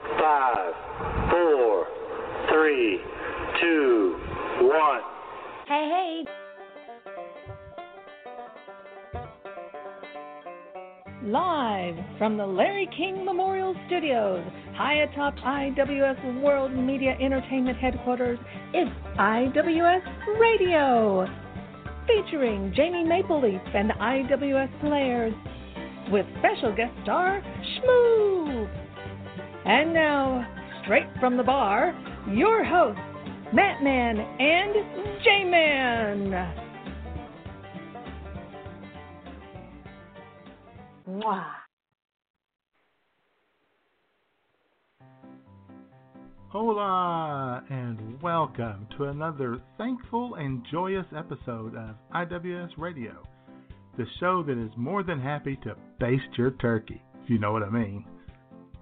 Five, four, three, two, one. Hey, hey. Live from the Larry King Memorial Studios, high atop IWS World Media Entertainment Headquarters, it's IWS Radio. Featuring Jamie Mapleleaf and the IWS Slayers, with special guest star Shmoo. And now, straight from the bar, your hosts, Matt Man and J Man. Hola, and welcome to another thankful and joyous episode of IWS Radio, the show that is more than happy to baste your turkey, if you know what I mean.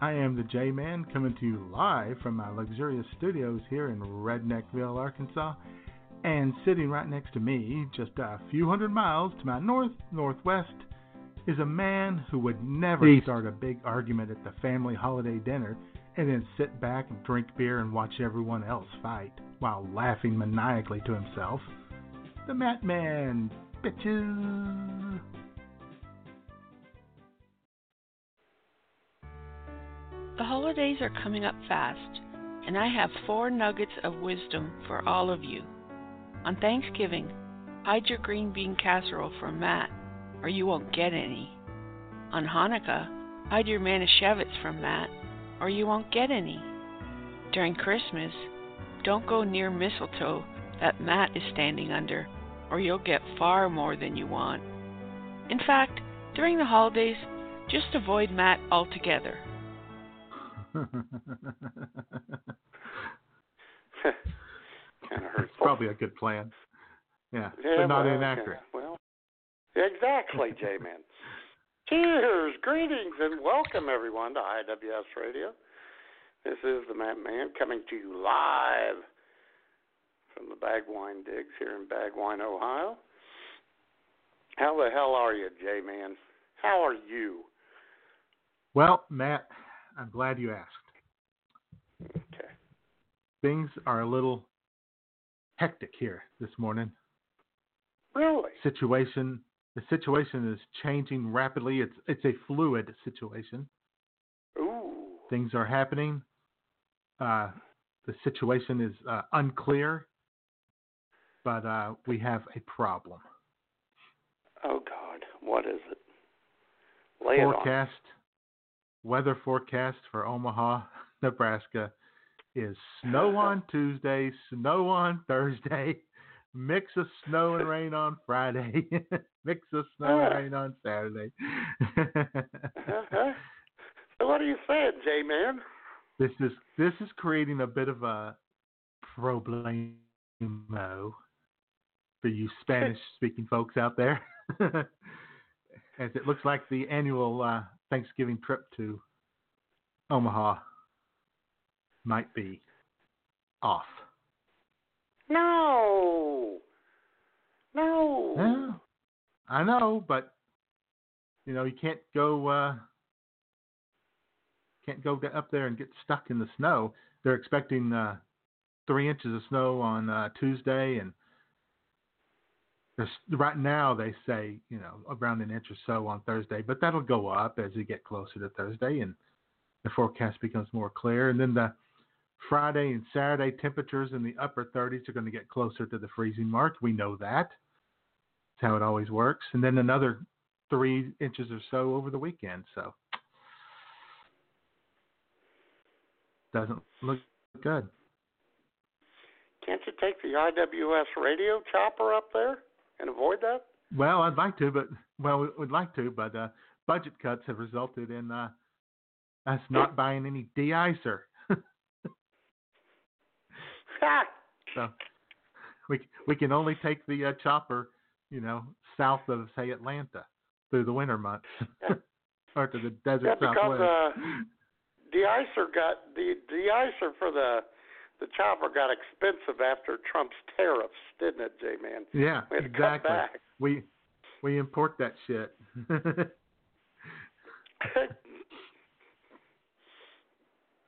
I am the J Man coming to you live from my luxurious studios here in Redneckville, Arkansas. And sitting right next to me, just a few hundred miles to my north northwest, is a man who would never East. start a big argument at the family holiday dinner and then sit back and drink beer and watch everyone else fight while laughing maniacally to himself. The Matt Man, bitches. The holidays are coming up fast, and I have four nuggets of wisdom for all of you. On Thanksgiving, hide your green bean casserole from Matt, or you won't get any. On Hanukkah, hide your Manischewitz from Matt, or you won't get any. During Christmas, don't go near mistletoe that Matt is standing under, or you'll get far more than you want. In fact, during the holidays, just avoid Matt altogether. kind of hurtful. Probably a good plan. Yeah, yeah, but not well, inaccurate. yeah, well, exactly, J Man. Cheers, greetings, and welcome everyone to IWS Radio. This is the Matt Man coming to you live from the Bagwine Digs here in Bagwine, Ohio. How the hell are you, J Man? How are you? Well, Matt, I'm glad you asked. Okay. Things are a little hectic here this morning. Really? Situation the situation is changing rapidly. It's it's a fluid situation. Ooh. Things are happening. Uh, the situation is uh, unclear, but uh, we have a problem. Oh God, what is it? Lay it on. forecast weather forecast for Omaha, Nebraska is snow on Tuesday, snow on Thursday, mix of snow and rain on Friday, mix of snow and Ah. rain on Saturday. Uh-huh. So what are you saying, J Man? this is this is creating a bit of a problemo for you Spanish speaking folks out there. As it looks like the annual uh, Thanksgiving trip to Omaha might be off. No. No. Yeah, I know, but you know you can't go uh, can't go up there and get stuck in the snow. They're expecting uh, three inches of snow on uh, Tuesday, and right now they say you know around an inch or so on Thursday, but that'll go up as we get closer to Thursday, and the forecast becomes more clear. And then the Friday and Saturday temperatures in the upper 30s are going to get closer to the freezing mark. We know that. That's how it always works. And then another three inches or so over the weekend. So doesn't look good. Can't you take the IWS radio chopper up there and avoid that? Well, I'd like to, but well, we- we'd like to, but uh, budget cuts have resulted in uh, us not buying any de-icer. So we we can only take the uh, chopper, you know, south of say Atlanta through the winter months, or to the desert Yeah, because southwest. uh, de-icer got the de-icer for the the chopper got expensive after Trump's tariffs, didn't it, J man? yeah, We exactly. We we import that shit. uh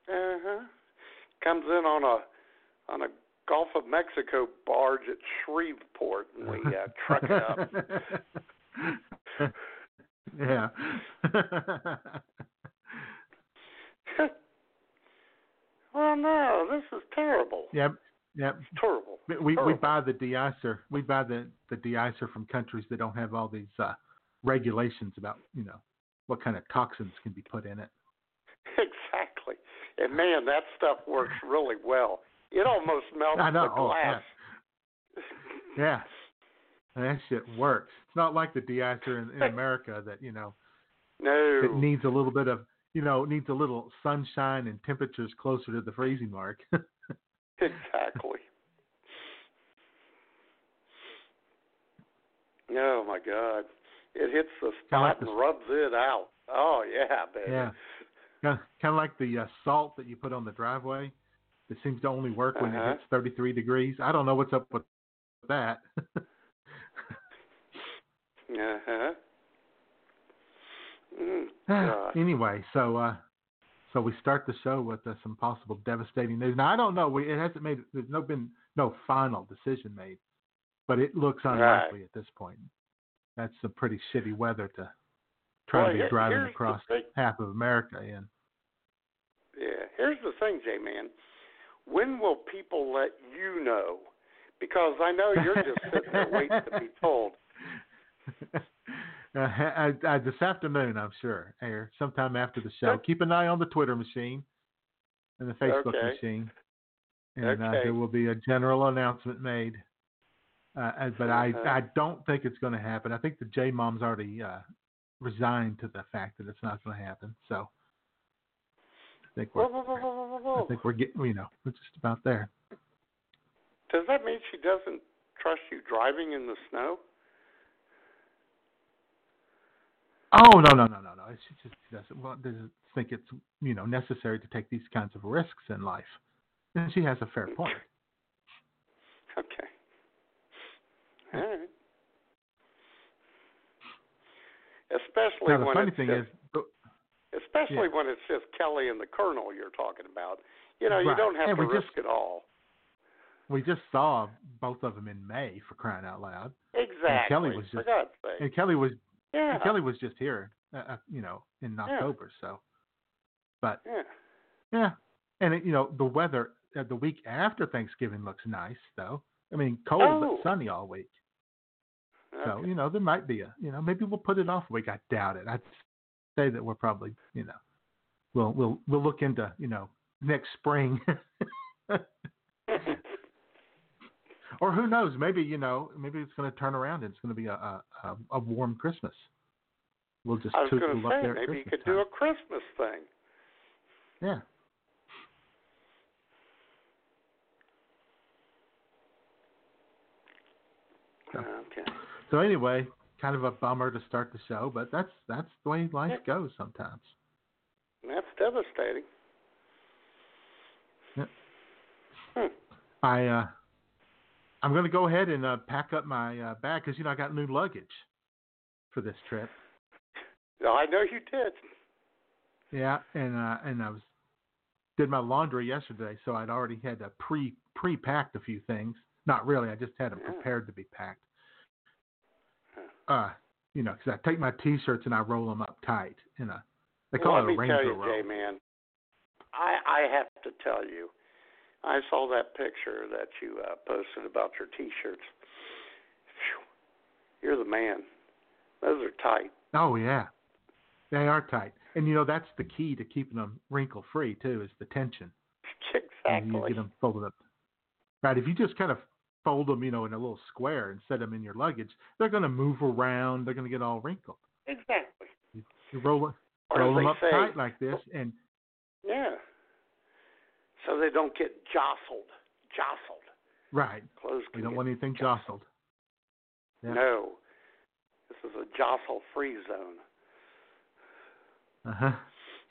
huh. Comes in on a on a Gulf of Mexico barge at Shreveport, and we uh, truck it up. yeah. well, no, this is terrible. yep. Yep. Terrible. We we buy the de-icer. We buy the the de-icer from countries that don't have all these uh, regulations about you know what kind of toxins can be put in it. Exactly. And man, that stuff works really well. It almost melts I know. the Oh, glass. Yeah, that shit works. It's not like the de-icer in, in America that you know no. it needs a little bit of you know it needs a little sunshine and temperatures closer to the freezing mark. Exactly. Oh my God! It hits the Kinda like spot the- and rubs it out. Oh yeah, baby. yeah, kind of like the uh, salt that you put on the driveway. It seems to only work when Uh-huh. it hits 33 degrees. I don't know what's up with that. Uh huh. Mm, God. anyway, so uh, so we start the show with uh, some possible devastating news. Now I don't know. We, it hasn't made. There's no been no final decision made, but it looks unlikely at this point. That's some pretty shitty weather to try Well, to be here- driving across half of America in. Yeah. Here's the thing, J man. When will people let you know? Because I know you're just sitting there waiting to be told. Uh, I, I, this afternoon, I'm sure, air sometime after the show. Keep an eye on the Twitter machine and the Facebook Okay. machine, and uh, there will be a general announcement made. Uh, uh, but I, Uh-huh. I don't think it's going to happen. I think the J Mom's already uh, resigned to the fact that it's not going to happen. So I think we're, whoa, whoa, whoa, I think we're getting, you know, we're just about there. Does that mean she doesn't trust you driving in the snow? Oh no no no no no! She just she doesn't well, doesn't think it's you know necessary to take these kinds of risks in life, and she has a fair point. Okay. All right. Especially Now the when funny it's thing just, is, especially yeah. when it's just Kelly and the Colonel you're talking about. You know, you don't have And to risk just- it all. we just saw both of them in May for crying out loud, Exactly. Kelly was For just- God's sake. and Kelly was yeah. and Kelly was just here, uh, uh, you know, in October. So, but yeah. yeah, and it, you know the weather uh, the week after Thanksgiving looks nice though. I mean, cold Oh. but sunny all week. So you know there might be a you know maybe we'll put it off a week. I doubt it. I'd say that we're probably you know we'll we'll we'll look into you know next spring. or who knows? Maybe you know maybe it's going to turn around and it's going to be a a, a, warm Christmas. We'll just I was going to say maybe you Christmas could do a Christmas thing. Yeah. So- Okay. So anyway, kind of a bummer to start the show, but that's that's the way life goes sometimes. That's devastating. Yep. Hmm. I uh, I'm going to go ahead and uh, pack up my uh, bag because you know I got new luggage for this trip. Oh, I know you did. Yeah, and uh, and I was did my laundry yesterday, so I'd already had to pre pre packed a few things. Not really, I just had them Yeah. prepared to be packed. Uh, you know, because I take my T-shirts and I roll them up tight in a they call well, it let a me tell ranger you, roll, man. I I have to tell you, I saw that picture that you uh, posted about your T-shirts. Phew. You're the man. Those are tight. Oh yeah, they are tight, and you know that's the key to keeping them wrinkle free too is the tension. Exactly. And you get them folded up. Right, if you just kind of fold them, you know, in a little square and set them in your luggage, they're going to move around. They're going to get all wrinkled. Exactly. You, you roll roll them up say, tight like this, and yeah. So they don't get jostled. Jostled. right, Clothes we don't want anything jostled. Yeah. No. This is a jostle free zone. Uh huh.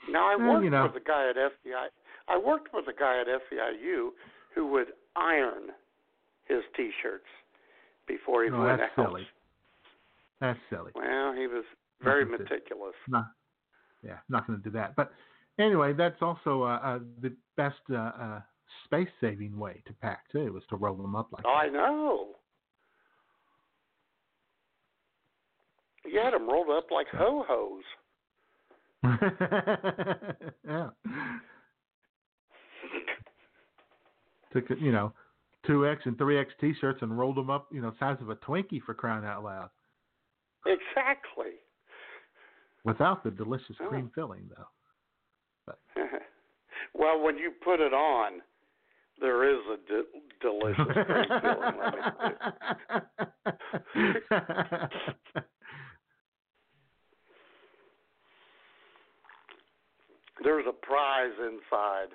Now I Well, worked you know. with a guy at FBI. I worked with a guy at FEIU who would iron his T-shirts before he No, went that's out. silly. That's silly. Well, he was very meticulous. No, yeah, not going to do that. But anyway, that's also uh, uh, the best uh, uh, space-saving way to pack too, is to roll them up like I know. You had them rolled up like ho hos. yeah. Took you know, two X and three X T-shirts and rolled them up, you know, size of a Twinkie for crying out loud, Exactly. without the delicious Oh. cream filling though. well, when you put it on, there is a de- delicious great feeling. Let me tell you. There's a prize inside.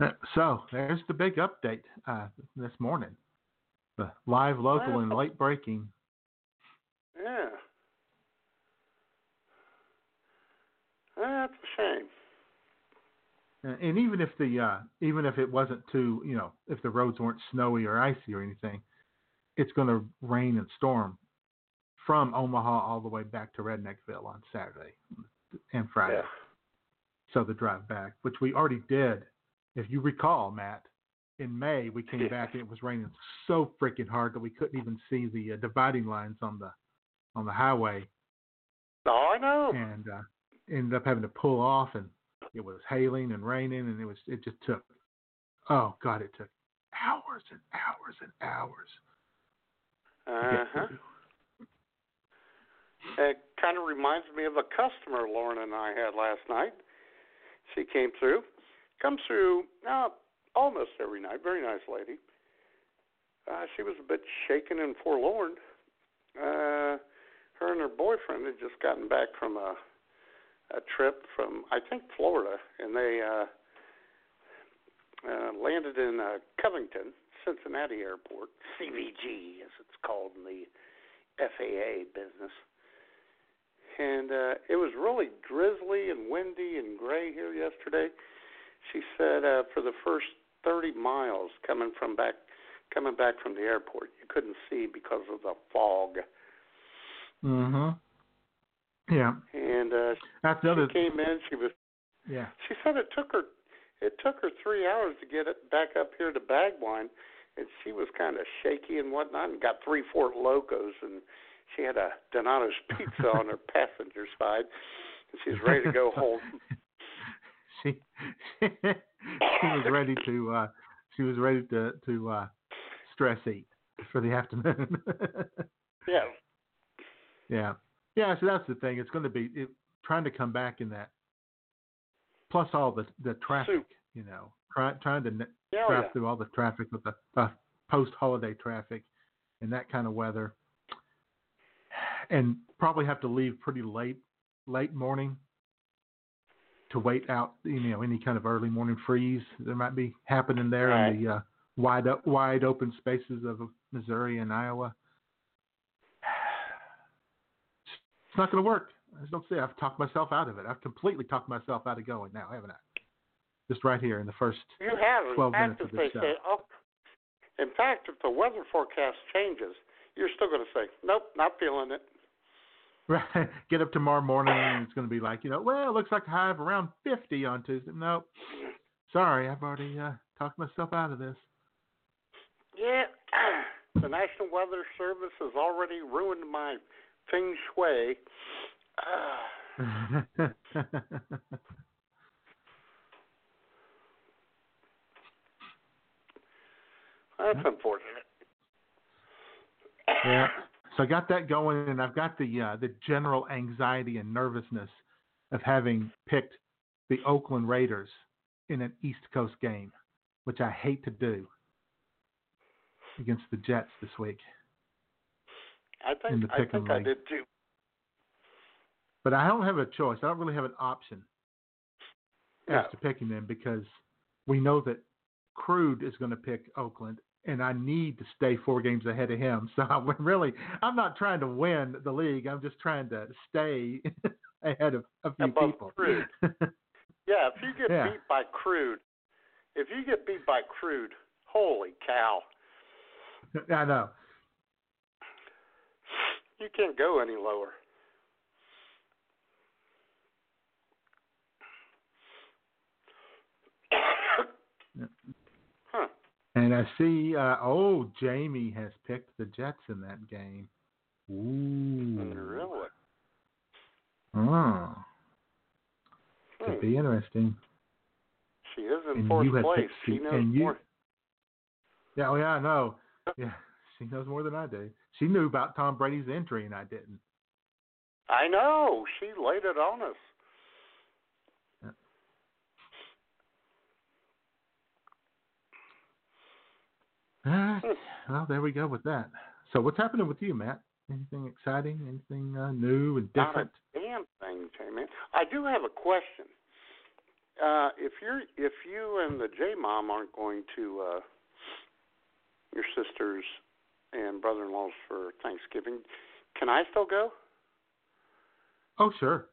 so there's the big update uh, this morning. The live, local, and late breaking. Yeah. That's a shame. And and even if the uh, even if it wasn't too, you know, if the roads weren't snowy or icy or anything, it's going to rain and storm from Omaha all the way back to Redneckville on Saturday and Friday. Yeah. So the drive back, which we already did, if you recall, Matt, in May we came Yeah. back and it was raining so freaking hard that we couldn't even see the uh, dividing lines on the on the highway, Oh, I know. and uh, ended up having to pull off, and it was hailing and raining, and it was it just took, oh God, it took hours and hours and hours. Uh huh. It kind of reminds me of a customer Lauren and I had last night. She came through, comes through uh, almost every night. Very nice lady. Uh, she was a bit shaken and forlorn. Uh, her and her boyfriend had just gotten back from a a trip from I think Florida, and they uh, uh, landed in uh, Covington, Cincinnati Airport, CVG as it's called in the FAA business. And uh, it was really drizzly and windy and gray here yesterday. She said uh, for the first 30 miles coming from back coming back from the airport, you couldn't see because of the fog. Mhm. Yeah, And uh, that's another. she came in. She was. Yeah. She said it took her. It took her three hours to get it back up here to Bagwine, and she was kind of shaky and whatnot, and got three Four Lokos, and she had a Donato's pizza on her passenger side, and she was ready to go home. she she was ready to uh she was ready to to uh stress eat for the afternoon. Yeah. Yeah. Yeah, so that's the thing. It's going to be it, trying to come back in that plus all the the traffic, Soup. you know, try, trying to Yeah, oh, drive yeah. through all the traffic with the uh, post-holiday traffic and that kind of weather, and probably have to leave pretty late, late morning to wait out, you know, any kind of early morning freeze that might be happening there Right. in the uh, wide up, wide open spaces of Missouri and Iowa. It's not going to work. I just don't see. it. I've talked myself out of it. I've completely talked myself out of going now, haven't I? Just right here in the first You have. In 12 fact, minutes of this show. say, oh, in fact, if the weather forecast changes, you're still going to say, nope, not feeling it. Right. Get up tomorrow morning and it's going to be like, you know, well, it looks like a high of around 50 on Tuesday. Nope. Sorry, I've already uh, talked myself out of this. Yeah, the National Weather Service has already ruined my feng shui. Ah, that's unfortunate. yeah. So I got that going, and I've got the uh, the general anxiety and nervousness of having picked the Oakland Raiders in an East Coast game, which I hate to do against the Jets this week. I in think I think I did too. But I don't have a choice. I don't really have an option as to picking them because we know that Crude is going to pick Oakland, and I need to stay four games ahead of him. So I'm really, I'm not trying to win the league. I'm just trying to stay ahead of a few Above people. Crude. Yeah, if you get Yeah. beat by crude, if you get beat by crude, holy cow, I know. You can't go any lower. huh. And I see, uh, oh, Jamie has picked the Jets in that game. Ooh. Really? Oh, Hmm. could be interesting. She is in And fourth place. She knows you- more. Yeah, oh yeah, I know. Yeah, she knows more than I do. She knew about Tom Brady's injury, and I didn't. I know. She laid it on us. All right. Well, there we go with that. So, what's happening with you, Matt? Anything exciting? Anything uh, new and Not different? a damn thing, man. I do have a question. Uh, if you're if you and the J mom aren't going to uh, your sisters and brother in laws for Thanksgiving, can I still go? Oh, sure.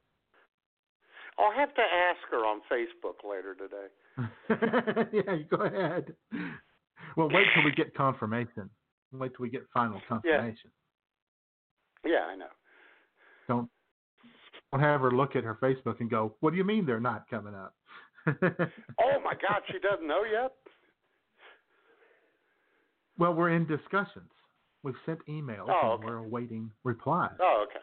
I'll have to ask her on Facebook later today. yeah, you go ahead. Well, wait till we get confirmation. Wait till we get final confirmation. Yeah, I know. Don't don't have her look at her Facebook and go, "What do you mean they're not coming up?" Oh my God, she doesn't know yet. well, we're in discussions. We've sent emails Oh, and we're awaiting replies. Oh, okay.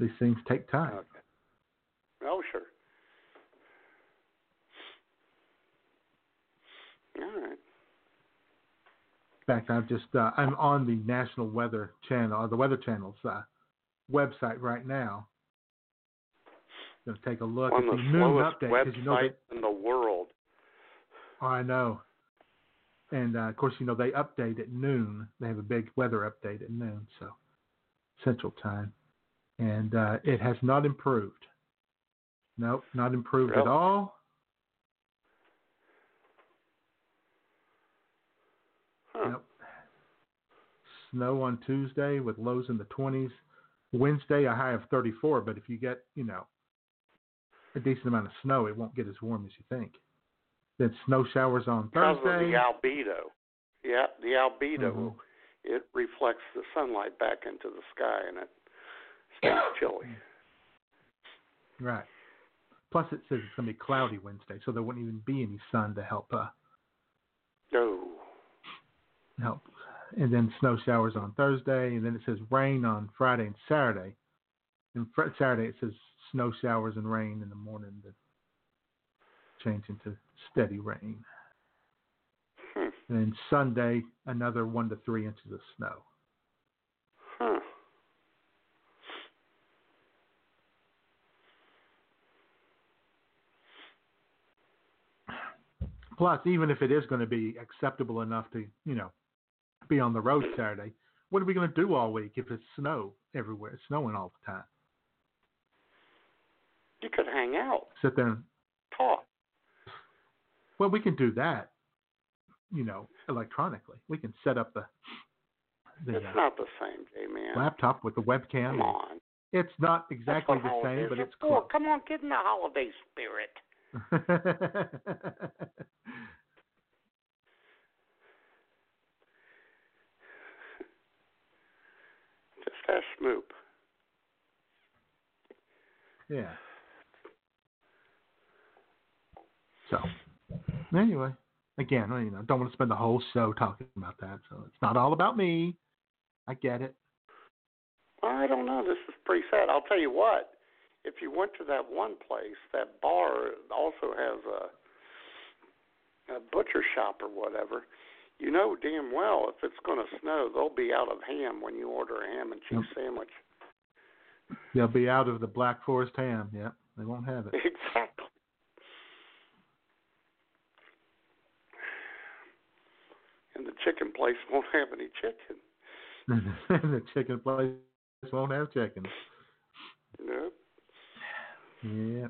These things take time. Okay. Oh, sure. All right. In fact, I've just uh, I'm on the National Weather Channel, or the Weather Channel's uh, website right now. Going to take a look One of the slowest update because you know they, in the world. oh, I know. And uh, of course, you know they update at noon. They have a big weather update at noon, so Central Time, and uh, it has not improved. Nope, not improved at all. Huh. Yep. Snow on Tuesday with lows in the 20s. Wednesday, a high of 34, but if you get, you know, a decent amount of snow, it won't get as warm as you think. Then snow showers on Because of Thursday. the albedo. Yeah, the albedo. Mhm. It reflects the sunlight back into the sky, and it stays chilly. Right. Plus, it says it's going to be cloudy Wednesday, so there wouldn't even be any sun to help uh, No. help. And then snow showers on Thursday, and then it says rain on Friday and Saturday. And fr- Saturday it says snow showers and rain in the morning, change into steady rain. Hmm. And then Sunday, another one to three inches of snow. Huh. Plus, even if it is going to be acceptable enough to, you know, be on the road Saturday, what are we going to do all week if it's snow everywhere? It's snowing all the time. You could hang out, Sit there and talk. Well, we can do that, you know, electronically. We can set up the the It's uh, not the same, J man. laptop with the webcam. Come on. It's not exactly the same, but it's close. Come on, get in the holiday spirit. Just ask Schmoop. yeah. So, anyway, again, you know, don't want to spend the whole show talking about that. So it's not all about me. I get it. I don't know. This is pretty sad. I'll tell you what. If you went to that one place, that bar also has a a butcher shop or whatever. You know damn well if it's going to snow, they'll be out of ham when you order a ham and cheese Yep. sandwich. They'll be out of the Black Forest ham. Yep, They won't have it. Exactly. And the chicken place won't have any chicken. the chicken place won't have chicken. Nope. Yeah.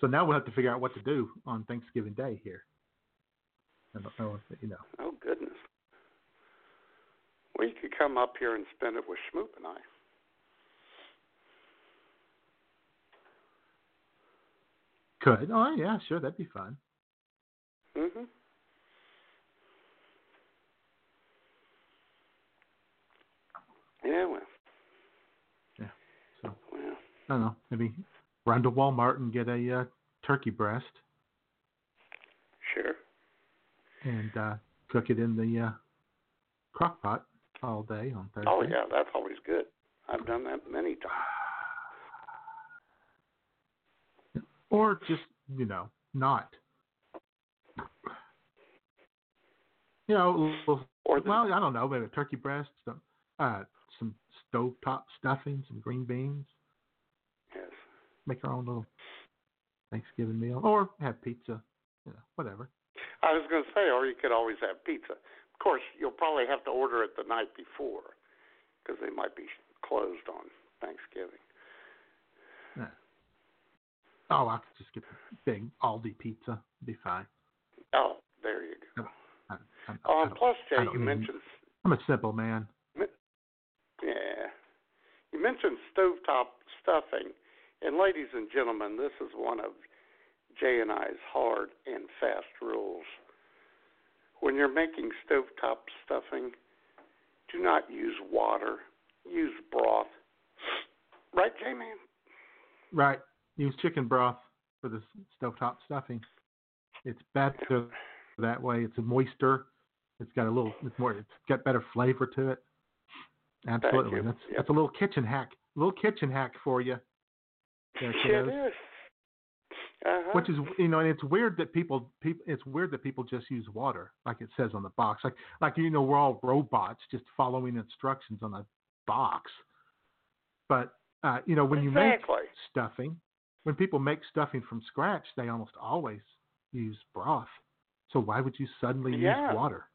So now we'll have to figure out what to do on Thanksgiving Day here. I don't know if you know. Oh goodness. Well, you could come up here and spend it with Schmoop and I. Could. Oh yeah, sure, that'd be fun. Mhm. Yeah, well, Yeah. So well, I don't know. Maybe run to Walmart and get a uh, turkey breast sure. and uh, cook it in the uh, crock pot all day on Thursday. Oh yeah, that's always good. I've done that many times. Or just you know not. You know, little, Or the, well, I don't know, maybe a turkey breast, some uh, stovetop stuffing, some green beans. yes. Make our own little Thanksgiving meal, or have pizza. You know, whatever. I was going to say, or you could always have pizza. Of course, you'll probably have to order it the night before because they might be closed on Thanksgiving. Yeah. Oh, I could just get the big Aldi pizza. Be fine. Oh, there you go. I, I, I Oh, plus, Jay, you mentioned I'm a simple man. You mentioned stovetop stuffing. And ladies and gentlemen, this is one of Jay and I's hard and fast rules. When you're making stovetop stuffing, do not use water. Use broth. Right, Jay man? Right. Use chicken broth for the stovetop stuffing. It's better that way. It's a moister. It's got a little. It's more. It's got better flavor to it. Absolutely. That's Yep. that's a little kitchen hack. A little kitchen hack for you. There, kiddos. It is. Uh-huh. Which is you know, and it's weird that people people it's weird that people just use water like it says on the box. Like like you know we're all robots just following instructions on a box. But uh, you know when you make stuffing, when people make stuffing from scratch, they almost always use broth. So why would you suddenly Yeah. use water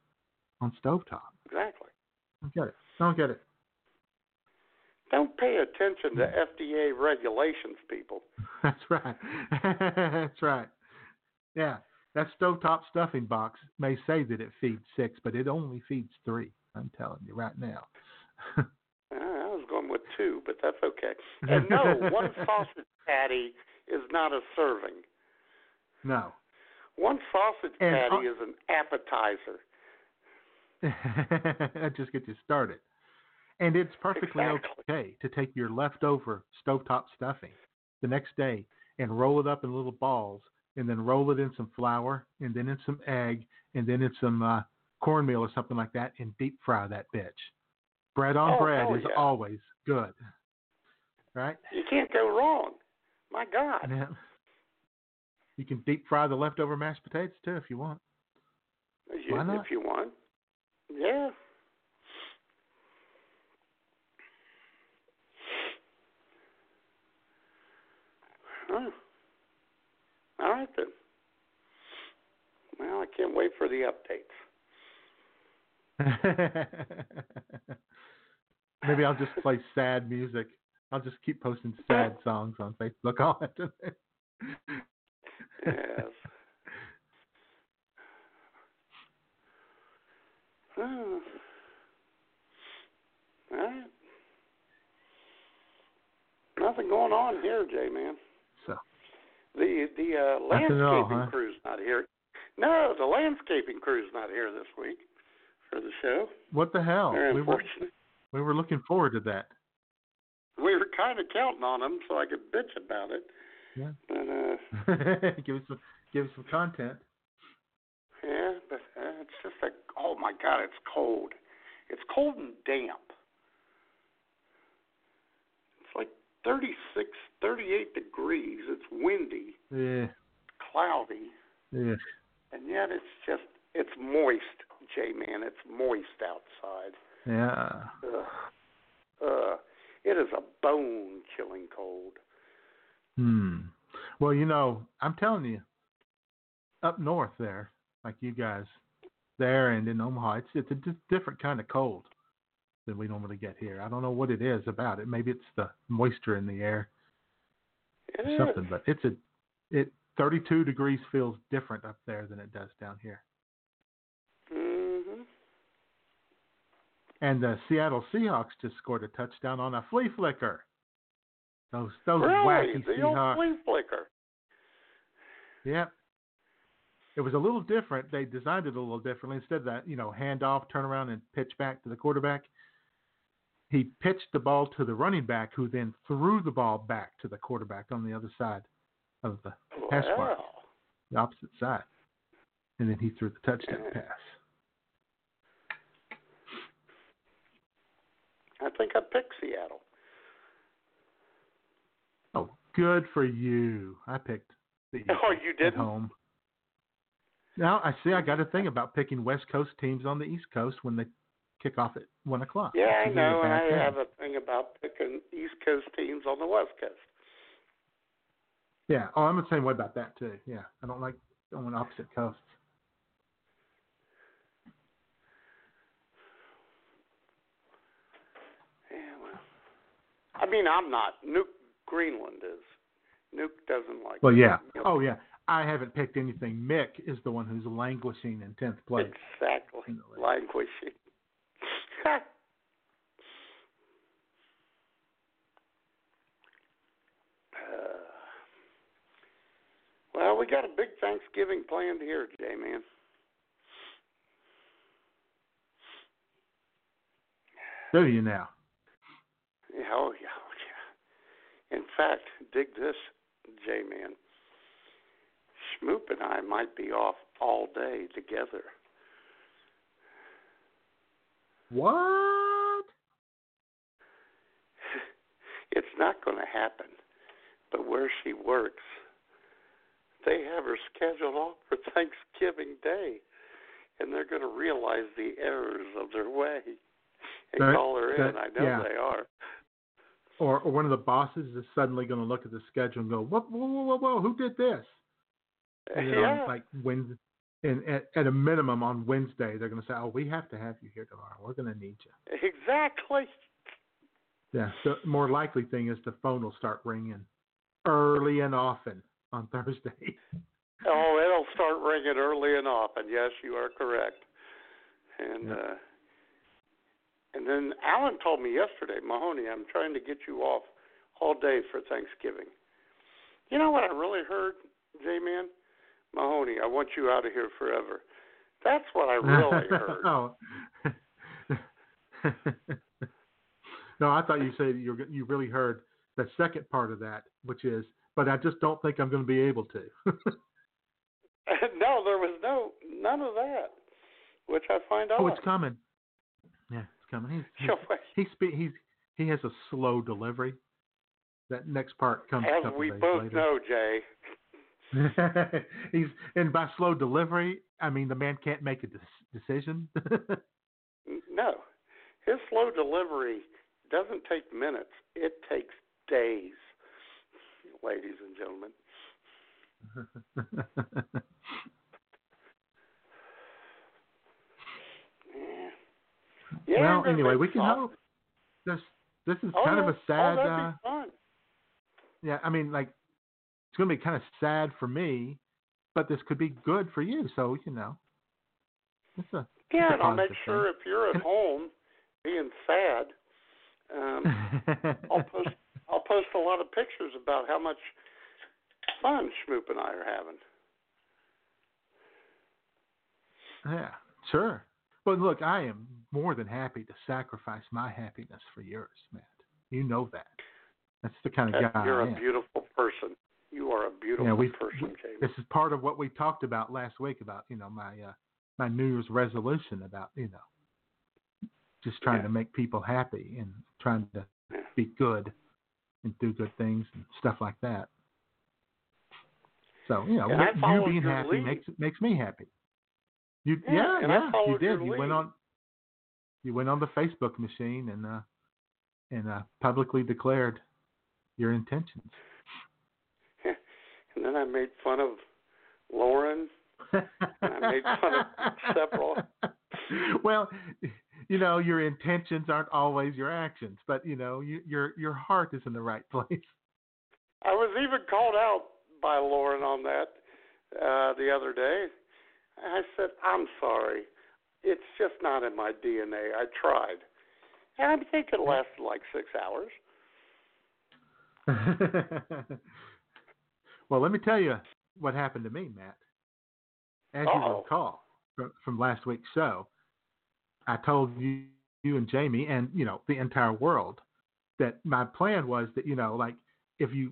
on stovetop? exactly. I Don't get it. I Don't get it. Don't pay attention to FDA regulations, people. That's right. That's right. Yeah. That stovetop stuffing box may say that it feeds six, but it only feeds three. I'm telling you right now. Uh, I was going with two, but that's okay. And no, one sausage patty is not a serving. no. One sausage And, patty uh, is an appetizer. that just gets you started. And it's perfectly Exactly. okay to take your leftover stovetop stuffing the next day and roll it up in little balls and then roll it in some flour and then in some egg and then in some uh, cornmeal or something like that and deep fry that bitch. Bread on Oh, bread is yeah. always good. Right? You can't go wrong. My God. Yeah. You can deep fry the leftover mashed potatoes too if you want. You- Why not? If you want. Yeah. Huh. All right then. Well, I can't wait for the updates. Maybe I'll just play sad music. I'll just keep posting sad songs on Facebook all after Yes. Oh. All right. Nothing going on here, J man. The the uh, landscaping all, huh? crew's not here. No, the landscaping crew's not here this week for the show. what the hell? We were we were looking forward to that. We were kind of counting on them so I could bitch about it. Yeah. But uh, give us some give us some content. yeah, but uh, it's just like, oh my God, it's cold. It's cold and damp. It's like 36, 38 degrees. It's windy, Yeah. cloudy, Yeah. and yet it's just it's moist, J man. It's moist outside. Yeah. Ugh. Uh, it is a bone chilling cold. Hmm. Well, you know, I'm telling you, up north there, like you guys there and in Omaha, it's it's a different kind of cold than we normally get here. I don't know what it is about it. Maybe it's the moisture in the air or is. something, but it's a it 32 degrees feels different up there than it does down here. hmm And the Seattle Seahawks just scored a touchdown on a flea flicker. Those those Really? wacky The old flea flicker. Yep. It was a little different. They designed it a little differently. Instead of that, you know, hand off, turn around, and pitch back to the quarterback, he pitched the ball to the running back, who then threw the ball back to the quarterback on the other side of the pass mark, the opposite side. And then he threw the touchdown Yeah. pass. I think I picked Seattle. Oh, good for you. I picked the Oh, you didn't? home. Now I see. I got a thing about picking West Coast teams on the East Coast when they kick off at one o'clock. Yeah, I It's usually a know, and I have a thing about picking East Coast teams on the West Coast. Yeah. Oh, I'm the same way about that too. Yeah. I don't like going opposite coasts. Yeah, well, I mean, I'm not. Nuke Greenland is. Nuke doesn't like. Well, yeah. Oh, yeah. I haven't picked anything. Mick is the one who's languishing in tenth place. Exactly. in the league. Languishing. Well, we got a big Thanksgiving planned here, J man. Do you now? Yeah, oh yeah, oh yeah. In fact, dig this, J man. Schmoop and I might be off all day together. What? It's not going to happen. But where she works, they have her scheduled off for Thanksgiving Day, and they're going to realize the errors of their way and That- call her in. I know yeah. they are. Or, or one of the bosses is suddenly going to look at the schedule and go, "Whoa, whoa, whoa, whoa, whoa! Who did this?" And then yeah. like Wednesday, and at, at a minimum on Wednesday, they're going to say, "Oh, we have to have you here tomorrow. We're going to need you." Exactly. Yeah. The more likely thing is the phone will start ringing early and often on Thursday. Oh, it'll start ringing early and often. Yes, you are correct. And Yeah. uh and then Alan told me yesterday, Mahoney, I'm trying to get you off all day for Thanksgiving. You know what I really heard, J Man? Mahoney, I want you out of here forever. That's what I really heard. oh. no, I thought you said you you really heard the second part of that, which is, but I just don't think I'm going to be able to. no, there was no none of that, which I find oh, odd. it's coming. Yeah, it's coming. He's he's, So, he's he's he has a slow delivery. That next part comes as we both later. know, Jay. he's and by slow delivery, I mean the man can't make a de- decision. No, his slow delivery doesn't take minutes; it takes days, ladies and gentlemen. Yeah. Yeah, well, anyway, we can hope. This this is Oh, kind of a sad. Uh, yeah, I mean, like going to be kind of sad for me, but this could be good for you. So you know, it's a Yeah, it's a and I'll make positive sure if you're at home being sad, um. I'll post I'll post a lot of pictures about how much fun Schmoop and I are having. yeah, sure. But look, I am more than happy to sacrifice my happiness for yours, Matt. You know that. That's the kind of guy you're I a am. beautiful person. You are a beautiful yeah, we, person, Jamie. this is part of what we talked about last week about you know my uh, my New Year's resolution about you know just trying Yeah. to make people happy and trying to Yeah. be good and do good things and stuff like that. So you know, you- you being happy lead. makes makes me happy. You Yeah, yeah yeah, you did. You went on you went on the Facebook machine and uh and uh publicly declared your intentions. And then I made fun of Lauren. and I made fun of several. Well, you know, your intentions aren't always your actions, but you know, you, your your heart is in the right place. I was even called out by Lauren on that uh, the other day. I said, "I'm sorry. It's just not in my DNA. I tried." And I think it lasted like six hours. well, let me tell you what happened to me, Matt. As you Uh-oh. recall from, from last week's show, I told you, you and Jamie, and you know the entire world, that my plan was that you know, like if you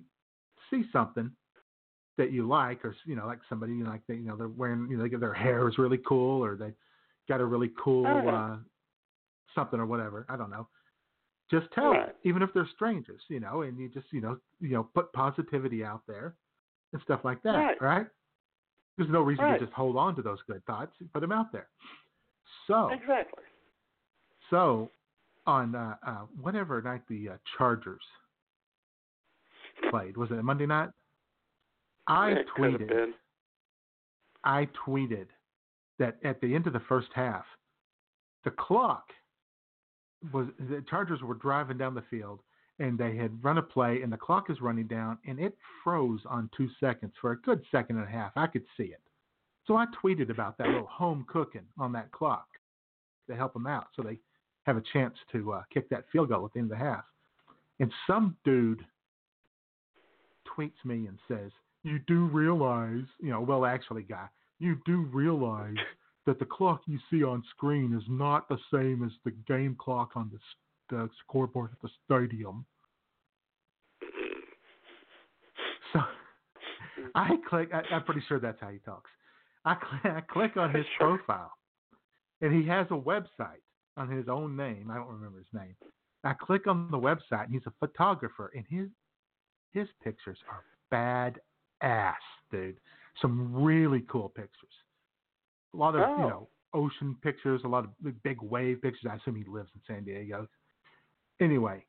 see something that you like, or you know, like somebody you know, like they, you know, they're wearing, you know, they their hair is really cool, or they got a really cool Oh, uh, something or whatever. I don't know. Just tell Right. them, even if they're strangers, you know, and you just you know, you know, put positivity out there and stuff like that, Right. right? There's no reason Right. to just hold on to those good thoughts. Put them out there. So, Exactly. so on uh, uh, whatever night the uh, Chargers played, was it Monday night? I it tweeted. I tweeted that at the end of the first half, the clock was the Chargers were driving down the field and they had run a play and the clock is running down and it froze on two seconds for a good second and a half. I could see it. So I tweeted about that little home cooking on that clock to help them out so they have a chance to uh, kick that field goal at the end of the half. And some dude tweets me and says, You do realize, you know, well, actually, guy, you do realize that the clock you see on screen is not the same as the game clock on the, the scoreboard at the stadium. So I click, I, I'm pretty sure that's how he talks. I, cl- I click on his Sure. profile, and he has a website on his own name. I don't remember his name. I click on the website, and he's a photographer, and his his pictures are bad ass, dude. Some really cool pictures. A lot of you Oh. know ocean pictures, a lot of big, big wave pictures. I assume he lives in San Diego. Anyway,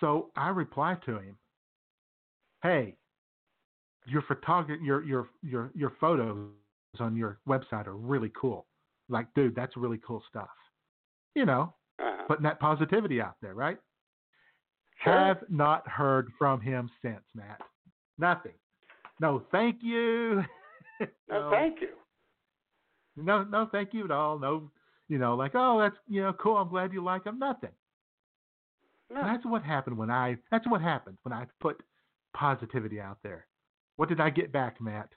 so I reply to him, "Hey, your photography, your your your your photos on your website are really cool. Like, dude, that's really cool stuff. You know, Uh-huh. putting that positivity out there, right? Sure. Have not heard from him since, Matt. Nothing. No, thank you. No, thank you. No, no, thank you at all. No, you know, like, oh, that's you know, cool. I'm glad you like him. Nothing. No. That's what happened when I. That's what happened when I put positivity out there. What did I get back, Matt?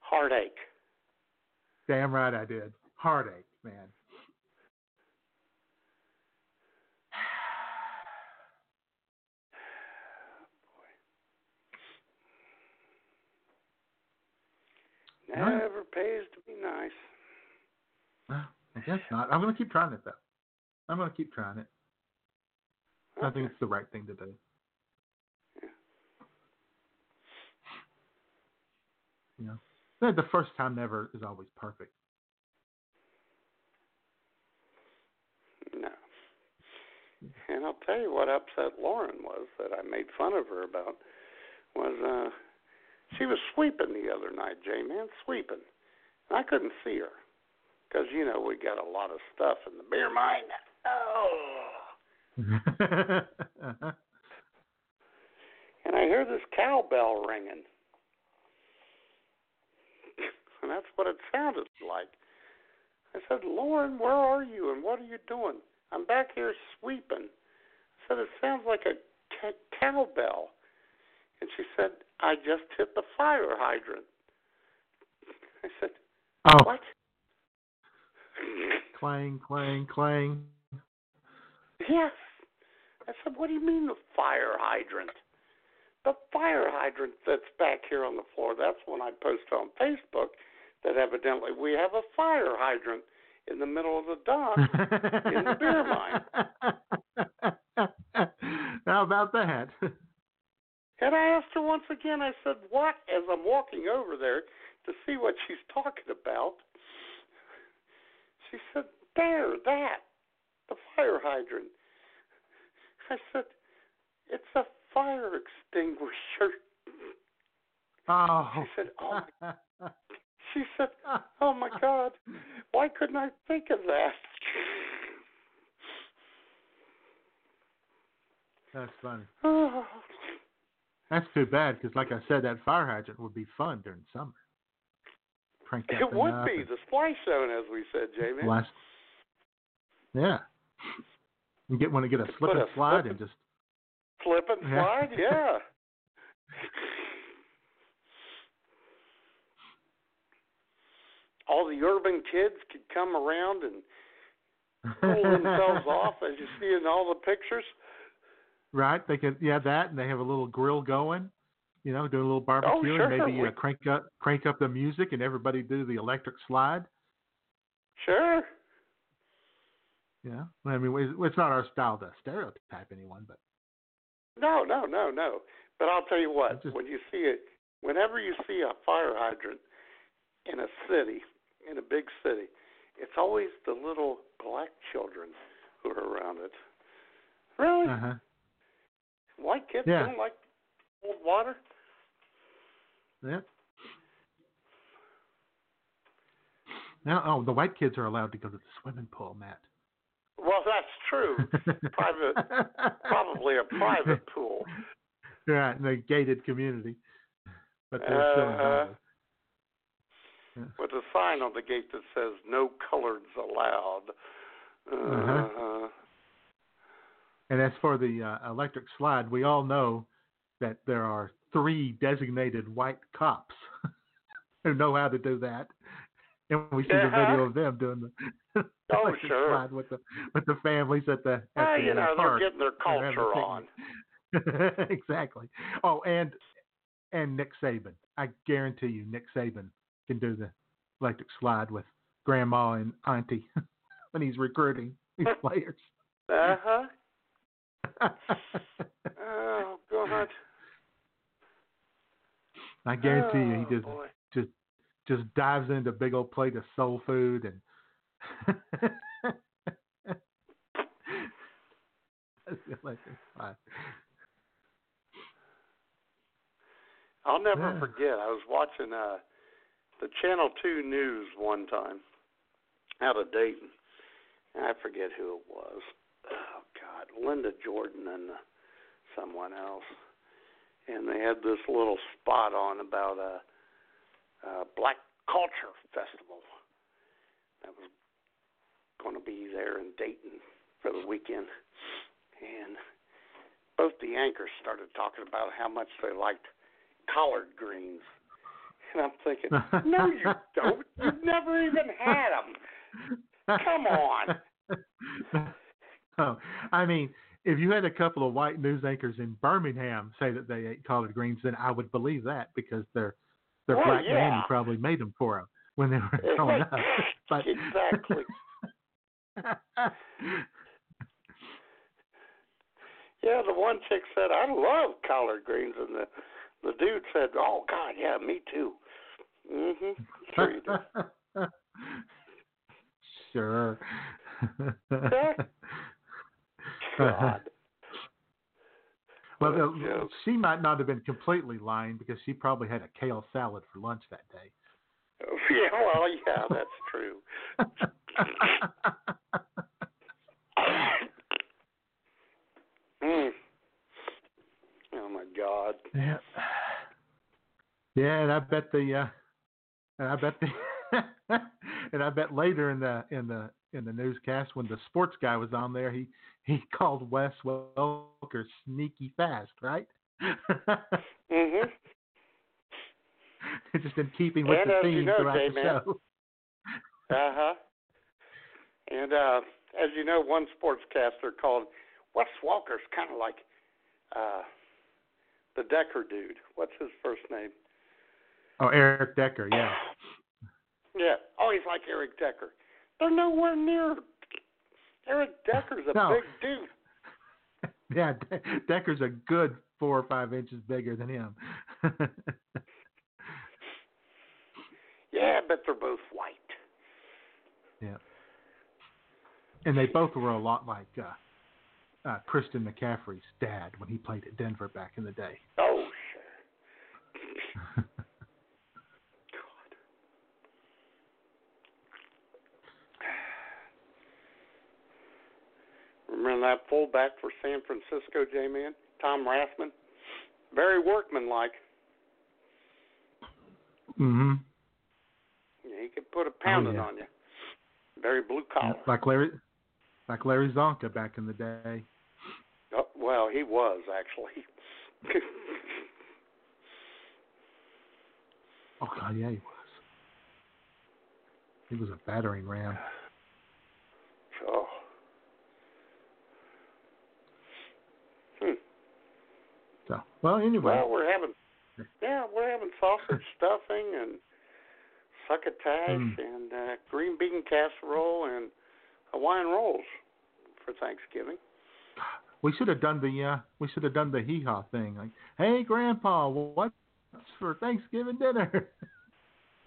Heartache. Damn right I did. Heartache, man. Never pays to be nice. I guess not. I'm going to keep trying it though. I'm going to keep trying it. I think it's the right thing to do. You know, the first time never is always perfect. No. And I'll tell you what upset Lauren was that I made fun of her about was uh she was sweeping the other night, J man, sweeping. And I couldn't see her because you know we got a lot of stuff in the beer mine. Oh. Mm-hmm. And I hear this cowbell ringing. And that's what it sounded like. I said, Lauren, where are you and what are you doing? I'm back here sweeping. I said, it sounds like a cowbell. And she said, I just hit the fire hydrant. I said, oh, what? clang, clang, clang. Yes. I said, what do you mean the fire hydrant? The fire hydrant that's back here on the floor. That's when I posted on Facebook that evidently we have a fire hydrant in the middle of the dock. in the beer mine. How about that? And I asked her once again, I said, What? As I'm walking over there to see what she's talking about, she said, There, that, the fire hydrant. I said, It's a fire extinguisher. Oh. She said, "Oh." oh. She said, "Oh my God, why couldn't I think of that?" That's funny. Oh, That's too bad because, like I said, that fire hydrant would be fun during summer. Crank that it would be the splash zone, as we said, Jamie. blast. Yeah. You get one to get a slip and slide slip and just Flip and slide, yeah. All the urban kids could come around and cool themselves off, as you see in all the pictures. right. They could yeah that, and they have a little grill going. You know, doing a little barbecue Oh, sure, and maybe uh, crank up crank up the music and everybody do the electric slide. Sure. You know, I mean, it's- it's not our style to stereotype anyone, but No, no, no, no. But I'll tell you what, Just- when you see it, whenever you see a fire hydrant in a city, in a big city, it's always the little black children who are around it. Really? uh huh. White kids Yeah. don't like cold water? Yeah. Now, oh, the white kids are allowed to go to the swimming pool, Matt. Well, that's true. Private, probably a private pool. Right, in a gated community, but they're still Uh-huh. with a sign on the gate that says "No coloreds allowed." Uh-huh. Uh-huh. And as for the uh, electric slide, we all know that there are three designated white cops who know how to do that, and we see the Uh-huh. video of them doing the Oh, electric sure. slide with the with the families at the at Well, the you uh, know, they're getting their They're having a culture on. exactly. Oh, and and Nick Saban. I guarantee you, Nick Saban can do the electric slide with Grandma and Auntie when he's recruiting these players. Uh huh. Oh God. I guarantee you, Oh, he just boy. just just dives into a big old plate of soul food and. That's the electric slide. I'll never Yeah. forget. I was watching uh the Channel Two News one time out of Dayton, and I forget who it was. Oh God, Linda Jordan and uh, someone else, and they had this little spot on about a, a Black Culture Festival that was going to be there in Dayton for the weekend, and both the anchors started talking about how much they liked collard greens. And I'm thinking, no, you don't. You've never even had them. Come on. oh, I mean, if you had a couple of white news anchors in Birmingham say that they ate collard greens, then I would believe that because their their Well, black yeah. nanny probably made them for them when they were growing up. But exactly. Yeah, the one chick said, I love collard greens. And the, the dude said, oh, God, yeah, me too. hmm Sure you do. sure. God. Well, uh, joke. she might not have been completely lying because she probably had a kale salad for lunch that day. Yeah, well, yeah, that's true. Mm. Oh, my God. yeah. Yeah, and I bet the uh and I bet the and I bet later in the in the in the newscast when the sports guy was on there, he he called Wes Welker sneaky fast, right? hmm Just in keeping with And the you theme know, throughout the J-Man, show. Uh huh. And uh, as you know, one sportscaster called Wes Welker's kind of like uh, the Decker dude. What's his first name? Oh, Eric Decker, yeah. Yeah. Oh, he's like Eric Decker. They're nowhere near. Eric Decker's a No. big dude. Yeah, De- Decker's a good four or five inches bigger than him. Yeah, but they're both white. yeah. And they both were a lot like uh, uh, Christian McCaffrey's dad when he played at Denver back in the day. Oh, sure. Remember that fullback for San Francisco, J Man? Tom Rathman? Very workmanlike. Mm-hmm. Yeah, he could put a pounding yeah. on you. Very blue collar. Like Larry, like Larry Csonka back in the day. Oh, well, he was actually. Oh God, yeah, he was. He was a battering ram. oh. Hmm. So, well, anyway, Well, we're having, yeah, we're having sausage stuffing and succotash Mm. and uh, green bean casserole and Hawaiian rolls for Thanksgiving. we should have done the uh, we should have done the hee haw thing. Like, hey, Grandpa, what's for Thanksgiving dinner?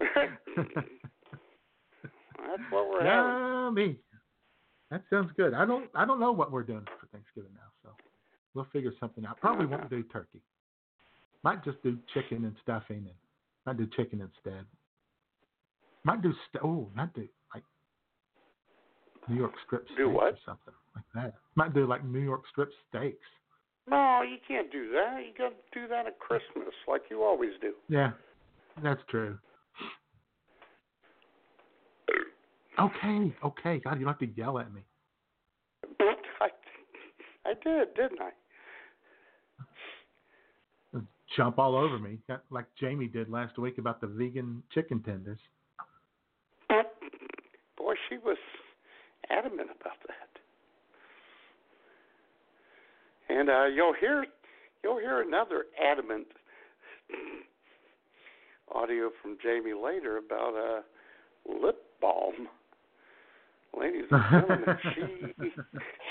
That's what we're having. Yummy. That sounds good. I don't I don't know what we're doing for Thanksgiving now, we'll figure something out. Probably won't do turkey. Might just do chicken and stuffing, and might do chicken instead. Might do st- oh, might do like New York strip steaks Do what? or something like that. Might do like New York strip steaks. No, you can't do that. You got to do that at Christmas, like you always do. Yeah, that's true. Okay, okay. God, you don't have to yell at me. But I, I did, didn't I? Jump all over me, like Jamie did last week about the vegan chicken tenders. Boy, she was adamant about that. And uh, you'll hear you'll hear another adamant audio from Jamie later about uh, lip balm. Ladies and gentlemen, she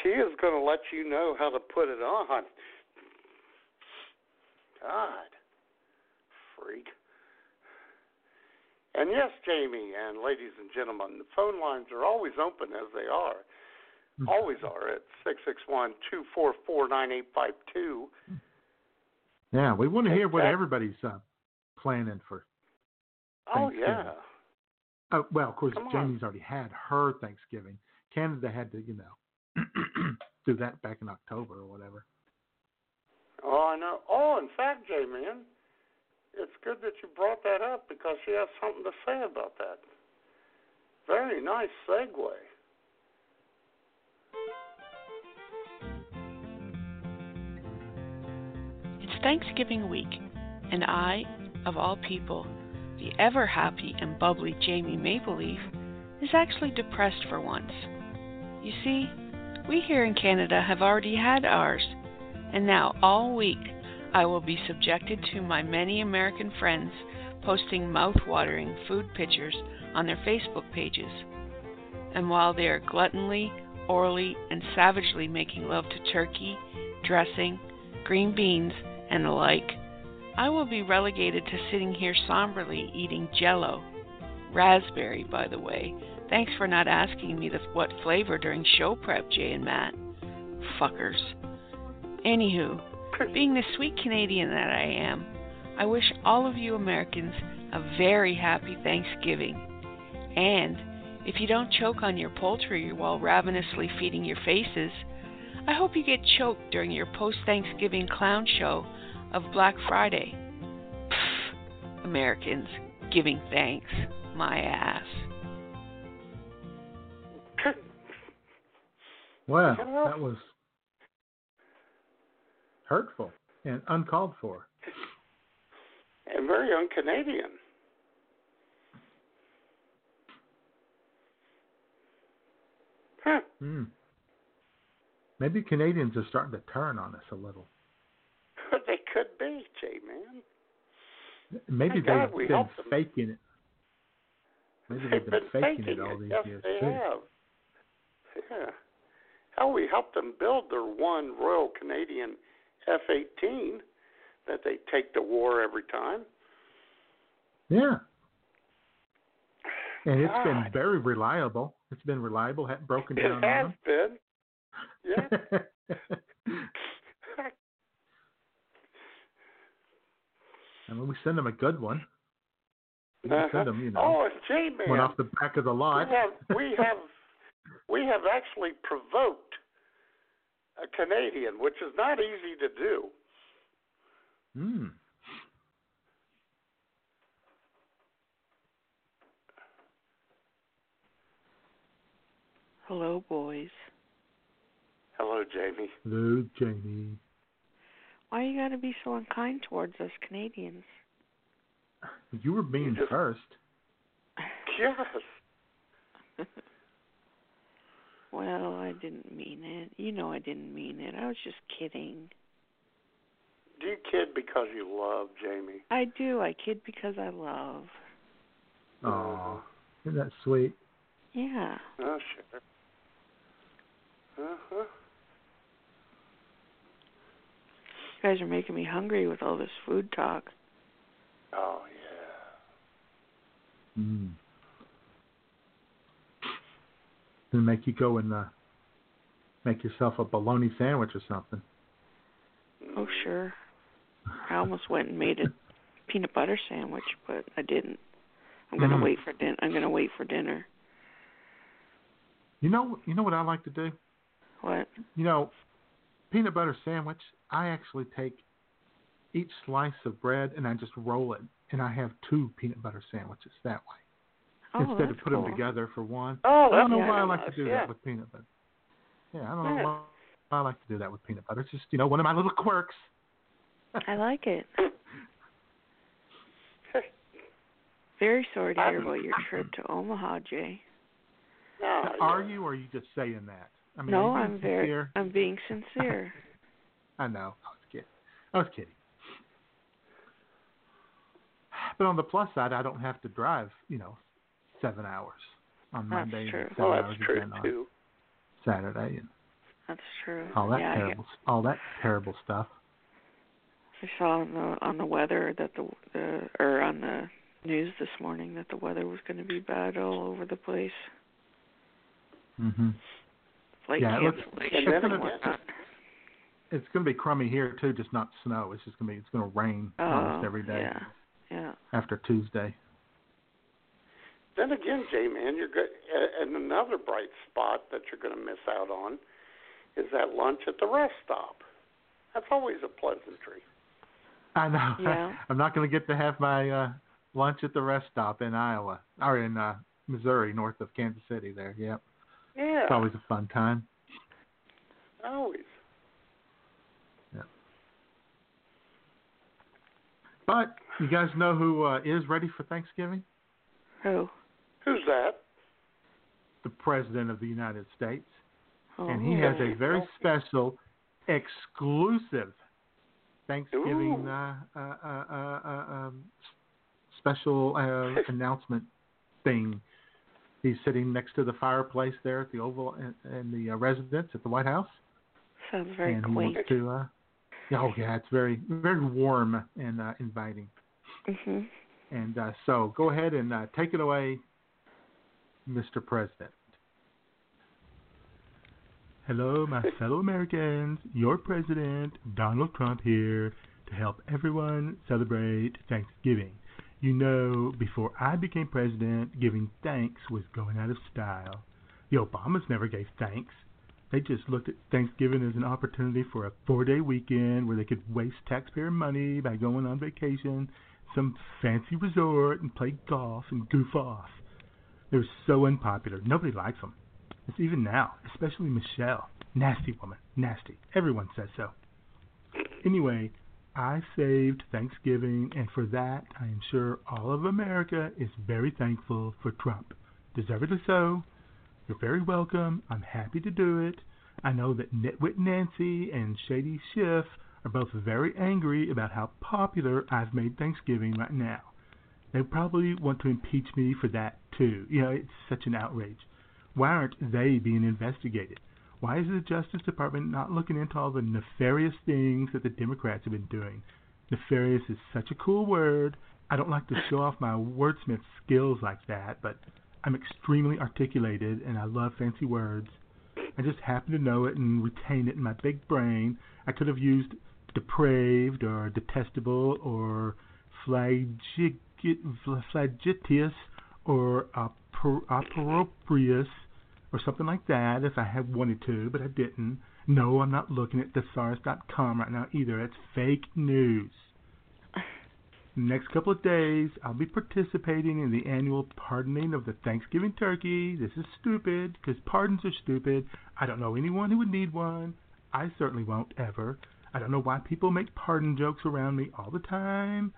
she is going to let you know how to put it on. God, freak. And yes, Jamie and ladies and gentlemen, the phone lines are always open as they are. Always are at six six one two four four nine eight five two. Yeah, we want to hear what everybody's uh, planning for. Oh yeah. Oh, well, of course, Come on. Jamie's already had her Thanksgiving. Canada had to, you know, do that back in October or whatever. Oh, I know. Oh, in fact, J man, it's good that you brought that up because she has something to say about that. Very nice segue. It's Thanksgiving week, and I, of all people, the ever happy and bubbly Jamie Maple Leaf, is actually depressed for once. You see, we here in Canada have already had ours, and now all week I will be subjected to my many American friends posting mouth-watering food pictures on their Facebook pages. And while they are gluttonly, orally, and savagely making love to turkey, dressing, green beans, and the like, I will be relegated to sitting here somberly eating jello. Raspberry, by the way. Thanks for not asking me the, what flavor during show prep, Jay and Matt. Fuckers. Anywho, being the sweet Canadian that I am, I wish all of you Americans a very happy Thanksgiving. And if you don't choke on your poultry while ravenously feeding your faces, I hope you get choked during your post Thanksgiving clown show of Black Friday. Pfft, Americans giving thanks, my ass. Wow, that was hurtful and uncalled for. and very un-Canadian. Huh. Hmm. Maybe Canadians are starting to turn on us a little. They could be, J man. Maybe God, they've we been faking it. Maybe They've they've been, been faking, it all these yes, years they too. have. Yeah. Hell, we helped them build their one Royal Canadian F-18 that they take to war every time. Yeah. And it's been very reliable. It's been reliable, hadn't broken down. It has been. Yeah. I mean, we send them a good one. We Uh-huh. send them, you know, Oh, and J man. one off the back of the lot. We have we have we have actually provoked a Canadian, which is not easy to do. Hmm. Hello, boys. Hello, Jamie. Hello, Jamie. Why you gotta be so unkind towards us Canadians? You were being just- first. Yes. Well, I didn't mean it. You know I didn't mean it. I was just kidding. Do you kid because you love Jamie? I do. I kid because I love. Oh, isn't that sweet? Yeah. Oh, sure. Uh huh. You guys are making me hungry with all this food talk. Oh yeah. Mm. And make you go and uh, make yourself a bologna sandwich or something. Oh, sure. I almost went and made a peanut butter sandwich, but I didn't. I'm gonna Mm. wait for din. I'm gonna wait for dinner. You know, you know what I like to do. What? You know, peanut butter sandwich. I actually take each slice of bread and I just roll it, and I have two peanut butter sandwiches that way Oh, instead of put cool. them together for one. Oh, I don't know why I like to do yeah. that with peanut butter. Yeah, I don't know Yeah. why I like to do that with peanut butter. It's just you know one of my little quirks. I like it. Very sorry to hear about your trip to Omaha, Jay. No, Are yeah. you, or are you just saying that? I mean, no, I'm being very. sincere? I'm being sincere. I know. I was kidding. I was kidding. But on the plus side, I don't have to drive, you know, seven hours on That's Monday true. and seven Well, hours that's true again on too. Saturday and That's true. all that yeah, terrible, all that terrible stuff. I saw on the on the weather that the the or on the news this morning that the weather was going to be bad all over the place. Mm-hmm. Like Yeah, it looks- it's gonna- It's going to be crummy here too, just not snow. It's just going to be, it's going to rain oh, almost Oh, every day Yeah, yeah. after Tuesday. Then again, J man, you're good. And another bright spot that you're going to miss out on is that lunch at the rest stop. That's always a pleasantry. I know. Yeah. I'm not going to get to have my uh lunch at the rest stop in Iowa or in uh Missouri, north of Kansas City. There, yep. Yeah, It's always a fun time. always. But you guys know who uh, is ready for Thanksgiving? Who? Who's that? The President of the United States, Oh, and he has a very special, exclusive Thanksgiving uh, uh, uh, uh, uh, um, special uh, announcement thing. He's sitting next to the fireplace there at the Oval in, in the uh, residence at the White House. sounds very and he quaint. wants to. Uh, yeah, oh yeah, it's very very warm and uh, inviting. Mhm. And uh, so, go ahead and uh, take it away, Mr. President. Hello, my fellow Americans. Your president, Donald Trump, here to help everyone celebrate Thanksgiving. You know, before I became president, giving thanks was going out of style. The Obamas never gave thanks. They just looked at Thanksgiving as an opportunity for a four day weekend where they could waste taxpayer money by going on vacation, some fancy resort, and play golf and goof off. They were so unpopular. Nobody likes them. It's even now, especially Michelle. Nasty woman. Nasty. Everyone says so. Anyway, I saved Thanksgiving, and for that, I am sure all of America is very thankful for Trump. Deservedly so. You're very welcome. I'm happy to do it. I know that Nitwit Nancy and Shady Schiff are both very angry about how popular I've made Thanksgiving right now. They probably want to impeach me for that too. You know, it's such an outrage. Why aren't they being investigated? Why is the Justice Department not looking into all the nefarious things that the Democrats have been doing? Nefarious is such a cool word. I don't like to show off my wordsmith skills like that, but I'm extremely articulated and I love fancy words. I just happen to know it and retain it in my big brain. I could have used depraved or detestable or flagit, flagitious or appro- approprious or something like that if I had wanted to, but I didn't. No, I'm not looking at thesaurus.com right now either. It's fake news. Next couple of days, I'll be participating in the annual pardoning of the Thanksgiving turkey. This is stupid because pardons are stupid. I don't know anyone who would need one. I certainly won't ever. I don't know why people make pardon jokes around me all the time.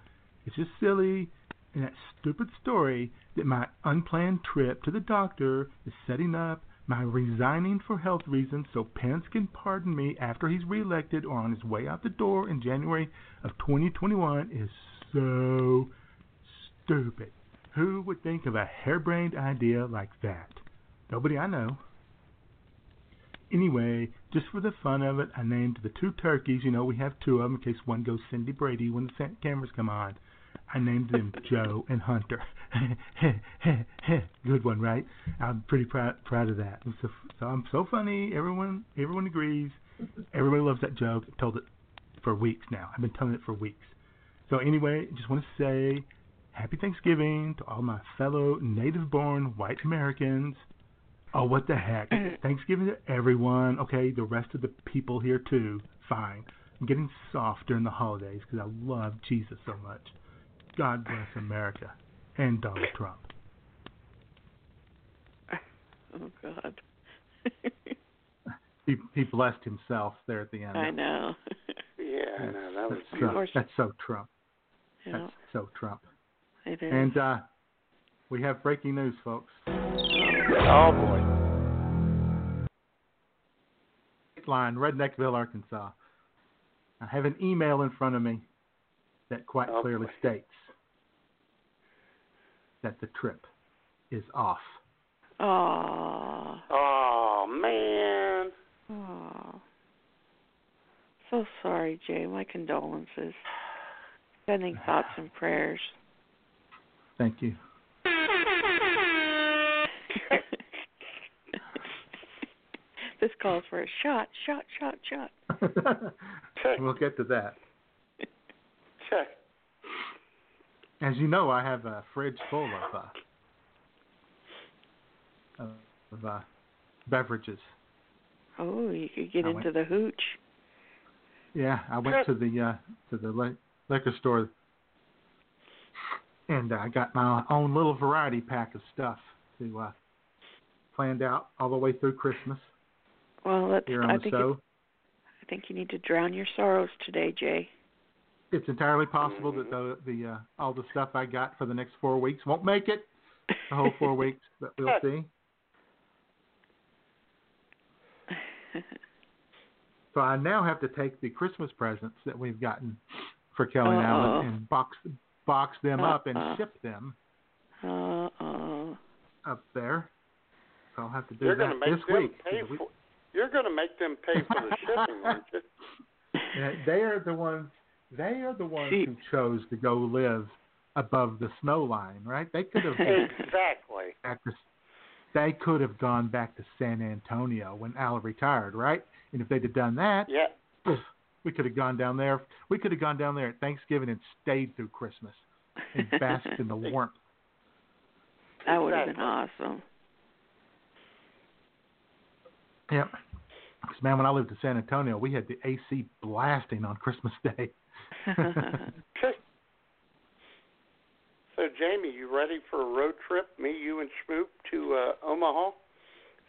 It's just silly. And that stupid story that my unplanned trip to the doctor is setting up my resigning for health reasons so Pence can pardon me after he's reelected or on his way out the door in January of 2021 is so stupid. Who would think of a harebrained idea like that? Nobody I know. Anyway, just for the fun of it, I named the two turkeys. You know, we have two of them in case one goes Cindy Brady when the cameras come on. I named them Joe and Hunter. Good one, right? I'm pretty proud proud of that. So, so I'm so funny. Everyone everyone agrees. Everybody loves that joke. I've told it for weeks now. I've been telling it for weeks. So anyway, just want to say happy Thanksgiving to all my fellow native-born white Americans. Oh, what the heck? Thanksgiving to everyone. Okay, the rest of the people here too. Fine. I'm getting soft during the holidays because I love Jesus so much. God bless America and Donald Trump. Oh God. He he blessed himself there at the end. I know. Yeah, no, that was That's so, that's so Trump. yeah, That's so Trump. it is. And uh, we have breaking news, folks. Oh boy. Line, Redneckville, Arkansas. I have an email in front of me that quite Oh, clearly boy. states that the trip is off. Aw. Oh man. Aw. So sorry, Jay. My condolences. Sending thoughts and prayers. Thank you. this calls for a shot, shot, shot, shot. we'll get to that. Check. As you know, I have a fridge full of uh, of uh, beverages. Oh, you could get I into the hooch. Yeah, I went to the uh, to the li- liquor store, and I got my own little variety pack of stuff to uh, planned out all the way through Christmas Well, that's. here on I the think it, I think you need to drown your sorrows today, Jay. It's entirely possible that the the uh, all the stuff I got for the next four weeks won't make it the whole four weeks, but we'll see. So I now have to take the Christmas presents that we've gotten for Kelly and Uh-oh. Alan and box box them up and ship them uh oh. up there. So I'll have to do You're that this week. for. You're gonna make them pay for the shipping, aren't you? Yeah, they are the ones. They are the ones See- who chose to go live above the snow line, right? They could have. Exactly. back to, they could have gone back to San Antonio when Al retired, right? And if they'd have done that, Yeah. we could have gone down there. We could have gone down there at Thanksgiving and stayed through Christmas and basked in the warmth. That would have been awesome. awesome. Yep. 'Cause, man, when I lived in San Antonio, we had the AC blasting on Christmas Day. So, Jamie, you ready for a road trip? Me, you, and Schmoop to uh, Omaha?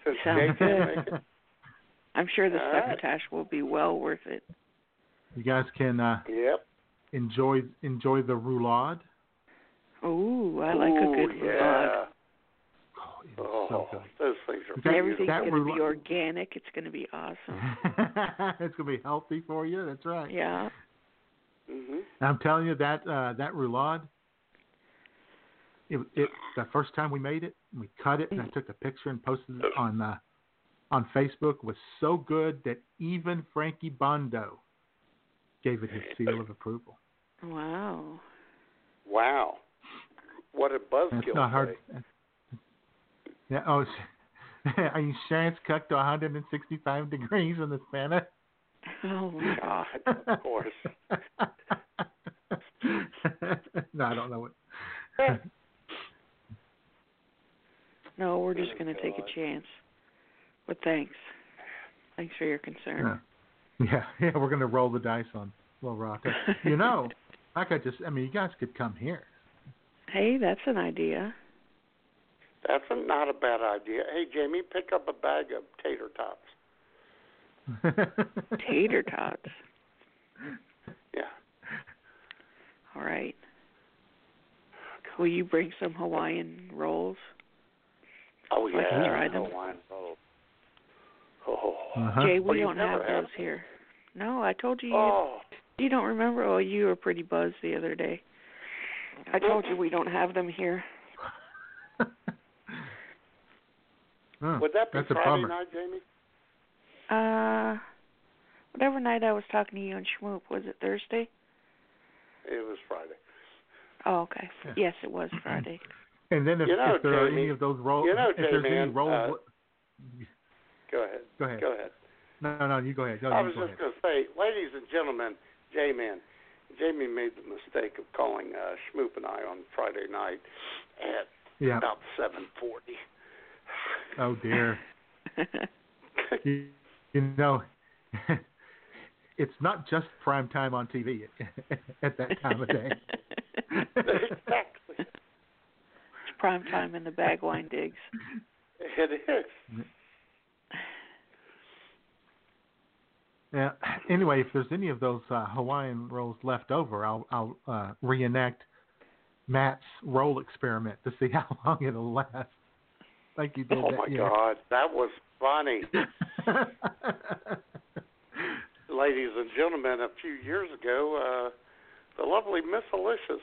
Since Sounds good. make it? I'm sure the All right. succotash will be well worth it. you guys can uh, Yep. enjoy enjoy the roulade. Ooh, I like a good Ooh, roulade. Oh, it is Oh, so good. those things are That- Everything's that going to be organic. It's going to be awesome. it's gonna be healthy for you. That's right. Yeah. Hmm I'm telling you that uh, that roulade. It, it the first time we made it, we cut it, and I took a picture and posted it on uh, on Facebook. Was so good that even Frankie Bondo gave it his seal of approval. Wow. Wow. What a buzzkill it's not hard. Yeah. Oh, it's- are you sure it's cooked to 165 degrees in the Spanish? Oh God. God, of course. no, I don't know what. No, we're just going to take a chance. But thanks. Thanks for your concern. Yeah, yeah, yeah. We're gonna roll the dice on Little Rock. You know, I could just. I mean, you guys could come here. Hey, that's an idea. That's a, not a bad idea. Hey, Jamie, pick up a bag of tater tots. Tater tots. Yeah. All right. Will you bring some Hawaiian rolls? Oh Like yeah. to try them? Hawaiian rolls. Oh. Uh-huh. Jay, Oh, we you've don't have had those here. No, I told you. Oh. You, you don't remember? Oh, you were pretty buzzed the other day. I told you we don't have them here. Huh, Would that be that's Friday bummer. night, Jamie? Uh, whatever night I was talking to you and Schmoop, was it Thursday? It was Friday. Oh, okay. Yeah. Yes, it was Friday. And then if, You know, if there are any of those rolls, you know, if there's any J-Man, rolls, uh, Go ahead. go ahead. Go ahead. No, no, no, you go ahead. Go, I was go just going to say, ladies and gentlemen, J-Man, Jamie made the mistake of calling uh, Schmoop and I on Friday night at Yeah. about 7:40. Oh dear. you, you know, it's not just prime time on TV at that time of day. exactly. It's prime time in the Bagwine digs. It is. Yeah. Anyway, if there's any of those uh, Hawaiian rolls left over, I'll I'll uh, reenact Matt's roll experiment to see how long it'll last. Like you did Oh that my year. God, that was funny. Ladies and gentlemen, a few years ago, uh, the lovely Miss Alicious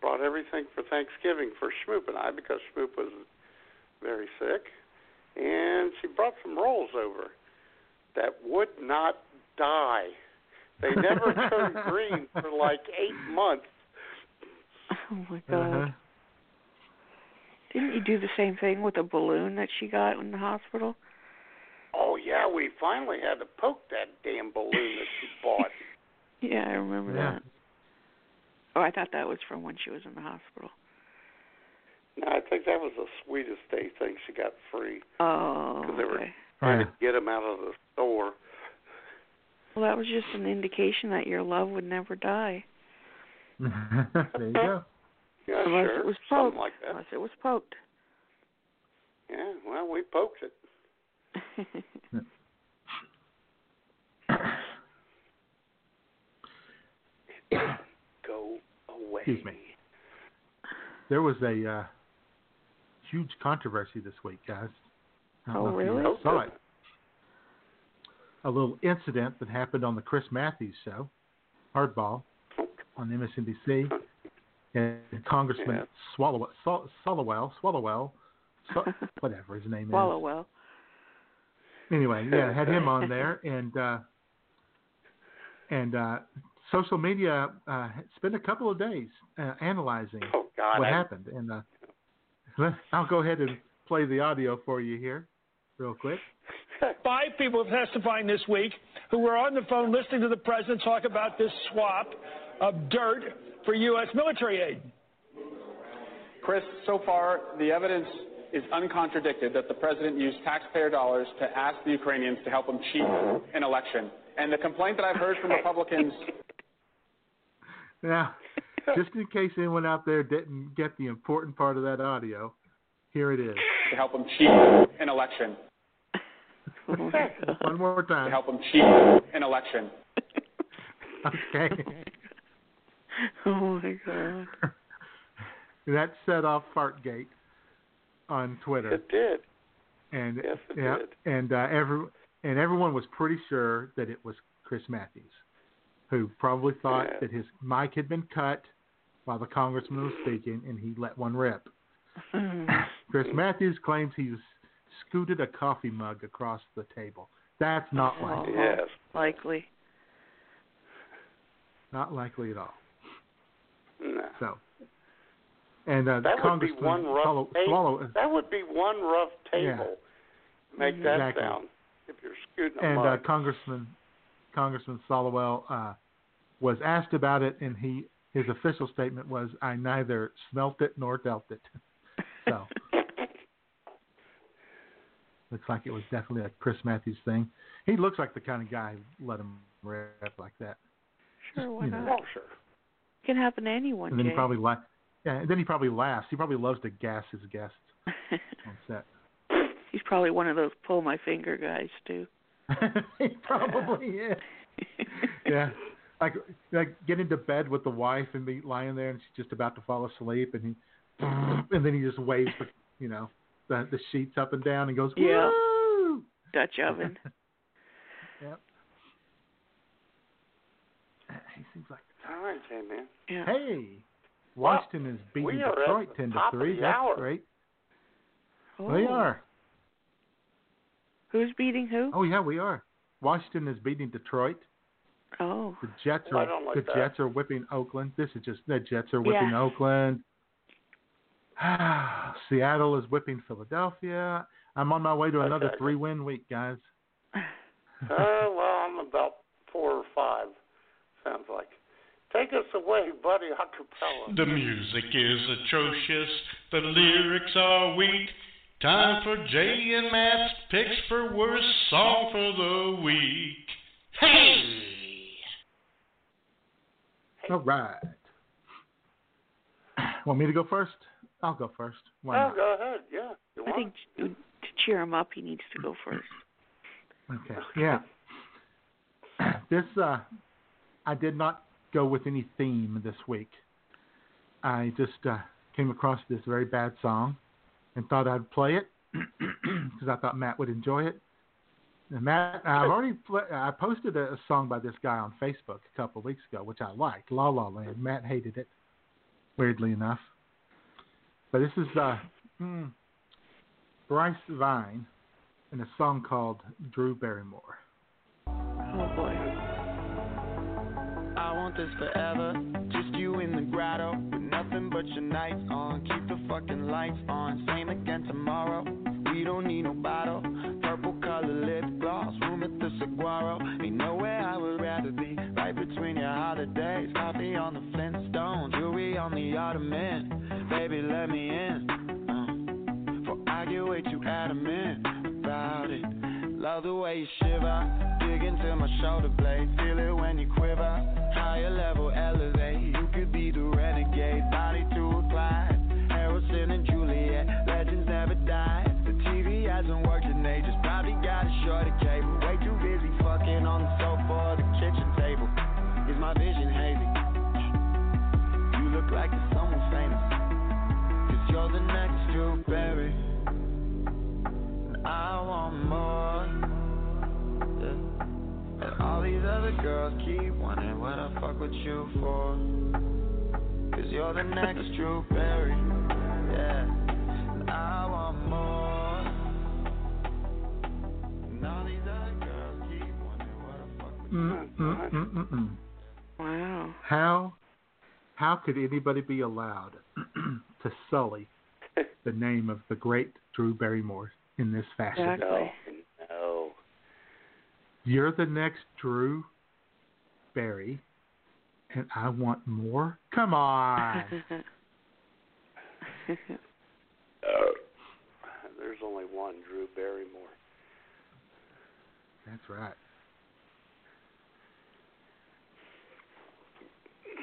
brought everything for Thanksgiving for Schmoop and I because Schmoop was very sick, and she brought some rolls over that would not die. They never turned green for like eight months. Oh my god. Uh-huh. Didn't you do the same thing with a balloon that she got in the hospital? Oh yeah, we finally had to poke that damn balloon that she bought. Yeah, I remember Yeah. that. Oh, I thought that was from when she was in the hospital. No, I think that was the sweetest day thing she got free. Oh, 'Cause they were- okay. Trying Yeah. to get him out of the store. Well, that was just an indication that your love would never die. there you go. Yeah, Unless sure, it was something poked. like that. Unless it was poked. Yeah, well, we poked it. Go away. Excuse me. There was a uh, huge controversy this week, guys. Oh, know you really? Saw good. it. A little incident that happened on the Chris Matthews show, Hardball, on MSNBC. And Congressman Yeah. Swallow, Sol- Swallowell, Swallowell, so, whatever his name Swallow is. well. Anyway, yeah, had him on there, and uh, and uh, social media uh, spent a couple of days uh, analyzing Oh God, what I, happened. And uh, I'll go ahead and play the audio for you here, real quick. Five people testifying this week who were on the phone listening to the president talk about this swap of dirt for U.S. military aid. Chris, so far, the evidence is uncontradicted that the president used taxpayer dollars to ask the Ukrainians to help him cheat an election. And the complaint that I've heard from Republicans Now, just in case anyone out there didn't get the important part of that audio, here it is. to help him cheat an election. One more time. To help him cheat an election. Okay. Oh my god. that set off Fartgate on Twitter. it did. and Yes, it yeah, did. and uh, every and everyone was pretty sure that it was Chris Matthews, who probably thought Yeah. that his mic had been cut while the congressman was speaking, and he let one rip. Chris Matthews claims he scooted a coffee mug across the table. That's not Oh. likely. Yes. Likely. Not likely at all. No. So, and uh, That would be Congressman one rough Swallow, table. Swallow That would be one rough Yeah. table. Make that Exactly. sound if you're scooting a and uh. Congressman Congressman Solowell uh, was asked about it, and he his official statement was, "I neither smelt it nor dealt it." So Looks like it was definitely a Chris Matthews thing. He looks like the kind of guy who let him rap like that. Sure, why you know. not? Oh, Can happen to anyone, And then he probably la- yeah, and then he probably laughs. He probably loves to gas his guests on set. He's probably one of those pull my finger guys too. he probably is. Yeah. Like like get into bed with the wife and be lying there and she's just about to fall asleep and he and then he just waves the you know, the the sheets up and down and goes, Yeah. Dutch oven. Yep. He seems like right, J-Man. Yeah. Hey, Washington is beating we are at Detroit ten to three. That's hour. great. Oh. We are. Who's beating who? Oh yeah, we are. Washington is beating Detroit. Oh. The Jets are don't like the that. Jets are whipping Oakland. This is just the Jets are whipping Yeah. Oakland. Seattle is whipping Philadelphia. I'm on my way to another Okay. three win week, guys. Uh, well, I'm about four or five. Sounds like. Take us away, buddy, acapella. The music is atrocious, the lyrics are weak. Time for Jay and Matt's picks for worst song for the week. Hey! All right. Want me to go first? I'll go first. Why Oh, not? go ahead. Yeah. You I want? think to to cheer him up, he needs to go first. Okay. Yeah. This uh I did not go with any theme this week. I just uh came across this very bad song and thought I'd play it because I thought Matt would enjoy it. And Matt, I've already pl- I posted a, a song by this guy on Facebook a couple of weeks ago, which I liked, La La Land. Matt hated it, weirdly enough. But this is uh, mm, Bryce Vine in a song called Drew Barrymore. Oh boy. This forever. Just you in the grotto. With nothing but your nights on. Keep the fucking lights on. Same again tomorrow. We don't need no bottle. Purple color lip gloss. Room at the Saguaro. Ain't nowhere I would rather be. Right between your holidays. Coffee on the Flintstone. Jewelry on the Ottoman. Baby, let me in. Uh, for I get way too adamant about it. Love the way you shiver. Dig into my shoulder blade. Feel it when you quiver. Girls keep wondering what I fuck with you for. Cause you're the next Drew Barry. Yeah. And I want more. And all these other girls keep wondering what I fuck with Mm, mm, mm, mm, mm. Wow. How how could anybody be allowed to sully the name of the great Drew Barrymore in this fashion? Exactly. No. No. You're the next Drew Barry, and I want more. Come on. Uh, there's only one Drew Barrymore. That's right.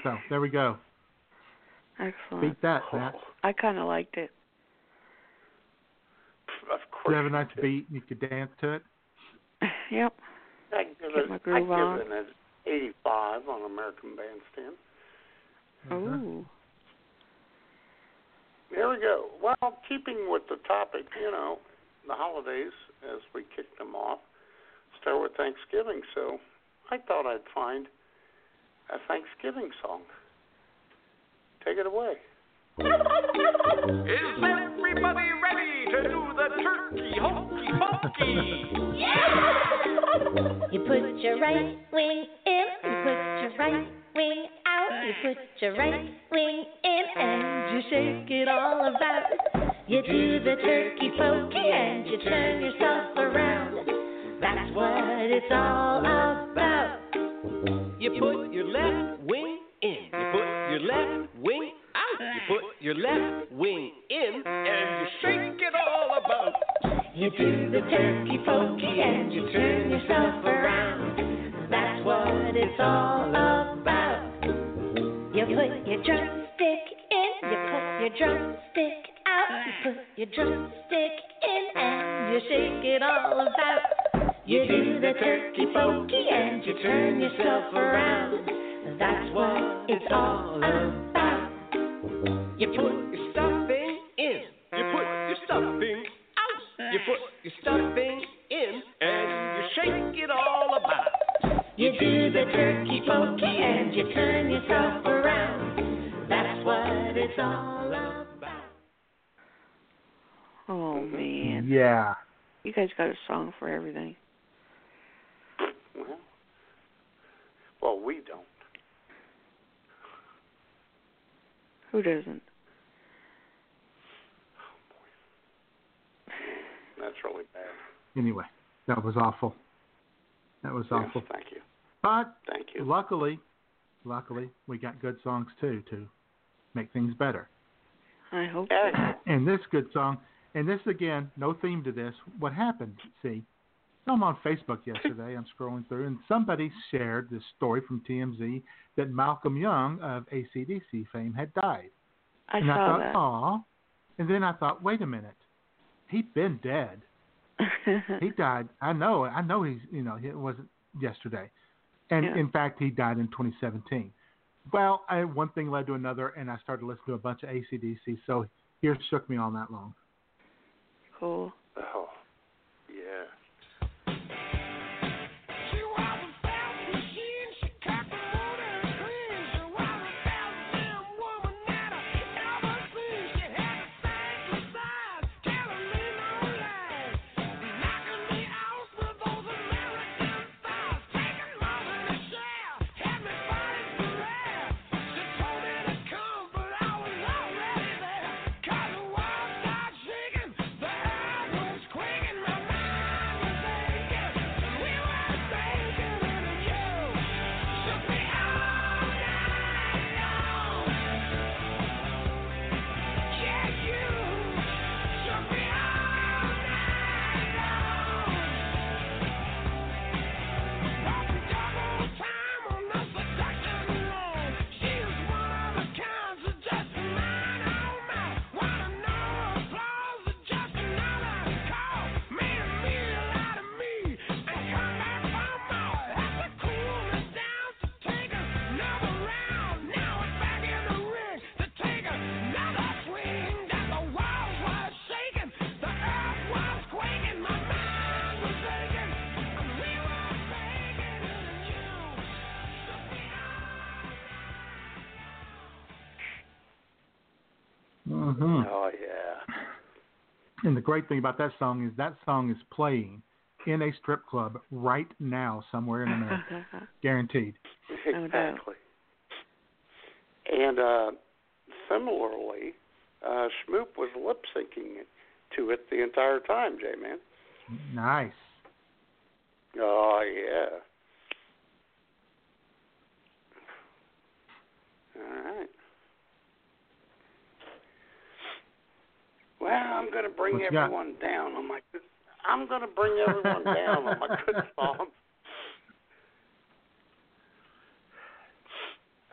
So there we go. Excellent. Beat that, Matt. Oh. I kind of liked it. Of You have a nice beat, and you could dance to it. Yep. I give Get it. my I groove on. give it an 85 on American Bandstand. Mm-hmm. Oh. Here we go. Well, keeping with the topic, you know, the holidays as we kick them off, start with Thanksgiving. So I thought I'd find a Thanksgiving song. Take it away. Is everybody ready to do the turkey hokey pokey? You put your right wing in, you put your right wing out, you put your right wing in and you shake it all about. You do the turkey pokey and you turn yourself around. That's what it's all about. You put your left wing in, you put your left wing out, you put your left wing in, and you shake it all about. You do the turkey pokey and you turn yourself around. That's what it's all about. You put your drumstick in, you put your drumstick out, you put your drumstick in and you shake it all about. You do the turkey pokey and you turn yourself around. That's what it's all about. You put your stuffing You put your stuffing in and you shake it all about. You do the turkey pokey and you turn yourself around. That's what it's all about. Oh man. Yeah. You guys got a song for everything. Well, well, we don't. Who doesn't? That's really bad. Anyway, that was awful. That was Yes, awful. thank you. But Thank you. luckily, luckily, we got good songs too to make things better. I hope Excellent. And this good song, and this again, no theme to this. What happened? See, I'm on Facebook yesterday. I'm scrolling through, and somebody shared this story from TMZ that Malcolm Young of ACDC fame had died. I and I saw thought, aw. And then I thought, wait a minute, he'd been dead. He died. I know. I know he's. You know, it wasn't yesterday, and Yeah. in fact, he died in 2017. Well, I, one thing led to another, and I started listening to a bunch of ACDC. So here shook me all that long. cool. Oh, great thing about that song is that song is playing in a strip club right now somewhere in America, guaranteed. Exactly. And uh, similarly, uh, Schmoop was lip syncing to it the entire time, J Man. Nice. Oh yeah. All right. Well, I'm going to bring What you got? everyone down on my. Good, I'm going to bring everyone down on my good songs.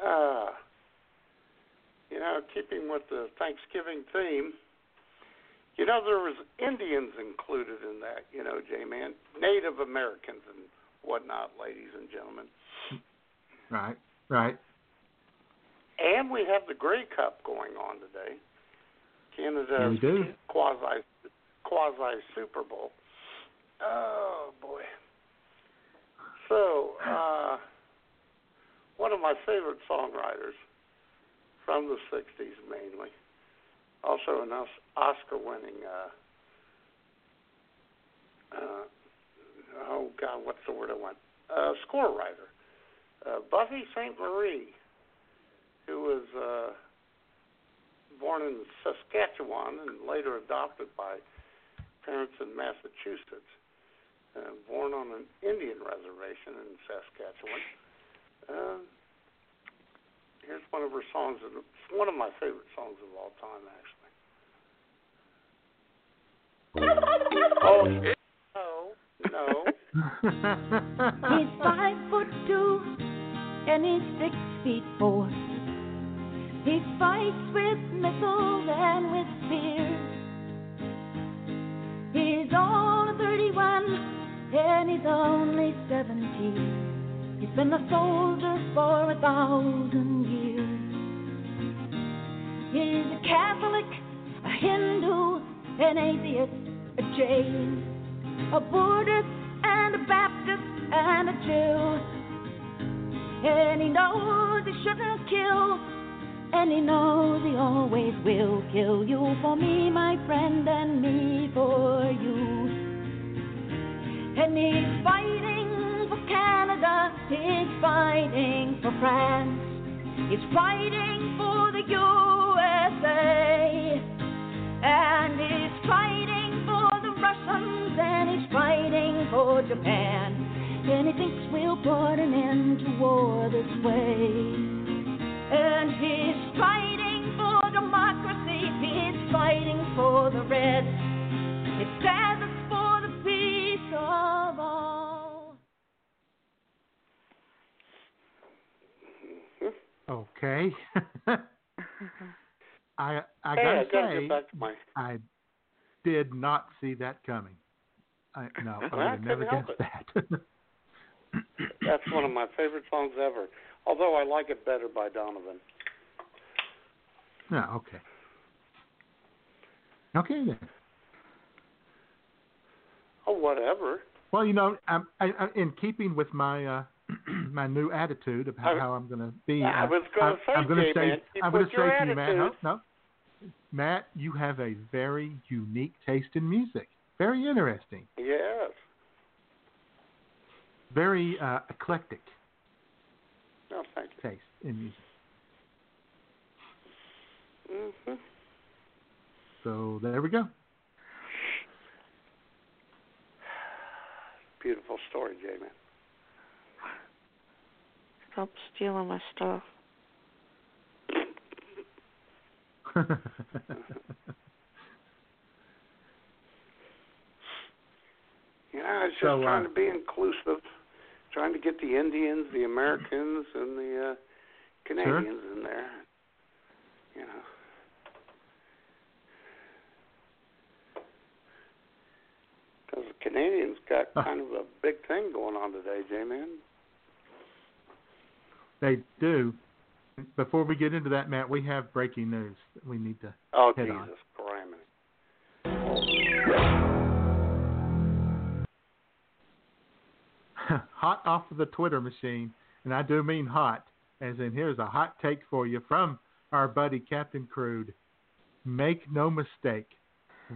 Uh, you know, keeping with the Thanksgiving theme, you know, there was Indians included in that, you know, J-Man, Native Americans and whatnot, ladies and gentlemen. Right. Right. And we have the Grey Cup going on today. Canada's quasi quasi Super Bowl. Oh boy. So, uh one of my favorite songwriters from the sixties mainly. Also an Oscar winning uh uh oh god, what's the word I want? Uh score writer. Uh Buffy Sainte-Marie, who was uh born in Saskatchewan and later adopted by parents in Massachusetts. Uh, born on an Indian reservation in Saskatchewan. Uh, here's one of her songs. It's one of my favorite songs of all time, actually. Oh, no, no. He's five foot two and he's six feet four. He fights with missiles and with spears. He's of 31 and he's only 17. He's been a soldier for a thousand years. He's a Catholic, a Hindu, an atheist, a Jain, a Buddhist, and a Baptist, and a Jew. And he knows he shouldn't kill, and he knows he always will kill you for me, my friend, and me for you. And he's fighting for Canada, he's fighting for France, he's fighting for the USA, and he's fighting for the Russians, and he's fighting for Japan. And he thinks we'll put an end to war this way. And he's fighting for democracy, he's fighting for the Reds. It stands for the peace of all. Okay. I I Hey, gotta I gotta say, back to my. I did not see that coming. I, no, I Well, would I have never couldn't guessed that. That's one of my favorite songs ever. Although I like it better by Donovan. Yeah, okay. Okay then. Oh, whatever. Well, you know, I'm, I, I, in keeping with my uh, my new attitude of how, I- how I'm going to be, I uh, was gonna I'm- say, I'm gonna say, I'm gonna say to you, Matt, no, no, Matt, you have a very unique taste in music. Very interesting. Yes. Very uh, eclectic No, taste in music. you. hmm So there we go. Beautiful story, J man. Stop stealing my stuff. You know, it's just So, uh, trying to be inclusive, trying to get the Indians, the Americans, and the uh, Canadians in there. You know. Because the Canadians got kind of a big thing going on today, J-Man. they do. Before we get into that, Matt, we have breaking news that we need to Oh, hit Jesus on. Christ. hot off of the Twitter machine, and I do mean hot, as in here's a hot take for you from our buddy Captain Crude. Make no mistake,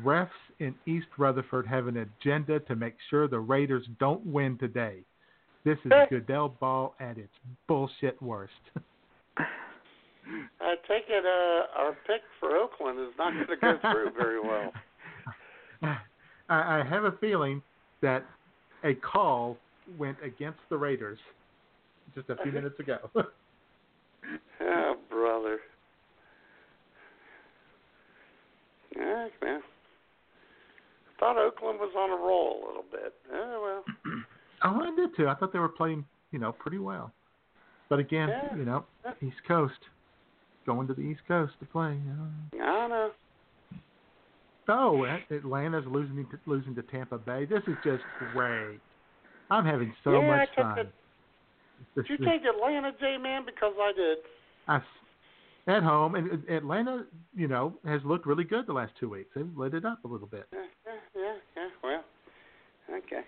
refs in East Rutherford have an agenda to make sure the Raiders don't win today. This is Goodell ball at its bullshit worst. I take it uh, our pick for Oakland is not going to go through very well. I, I have a feeling that a call went against the Raiders just a few minutes ago. Oh, brother. Yeah, man. I thought Oakland was on a roll a little bit. Oh, well. Oh, I did too. I thought they were playing, you know, pretty well. But again, Yeah. you know, East Coast, going to the East Coast to play. You know. I know. Oh, Atlanta's losing to, losing to Tampa Bay. This is just great. I'm having so yeah, much fun. This- Did you take Atlanta, J-Man? Because I did. I at home, and Atlanta, you know, has looked really good the last two weeks. They've lit it up a little bit. Yeah, yeah, yeah. Well, okay.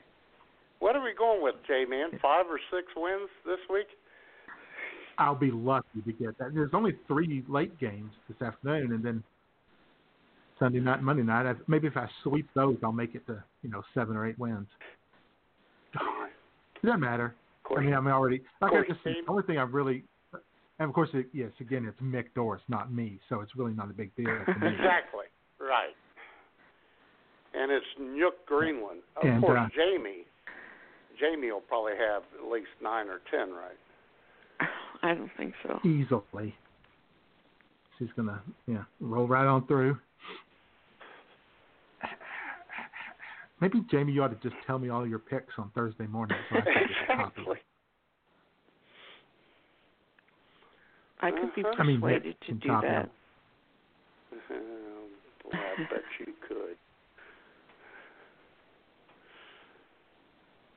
What are we going with, J-Man? Five or six wins this week? I'll be lucky to get that. There's only three late games this afternoon, and then Sunday night, and Monday night. I, maybe if I sweep those, I'll make it to you know seven or eight wins. It doesn't matter. I mean, I'm already like I course, just the only thing I really, and of course, it, yes, again, it's Mick Doris, not me, so it's really not a big deal to me. exactly. Right. And it's Nook Greenland. Of And, course, uh, Jamie. Jamie will probably have at least nine or ten, right? I don't think so. Easily, she's gonna yeah roll right on through. Maybe Jamie, you ought to just tell me all your picks on Thursday morning. So I can get a copy. exactly. I could be I mean, persuaded Nick to do that. Boy, I bet you could.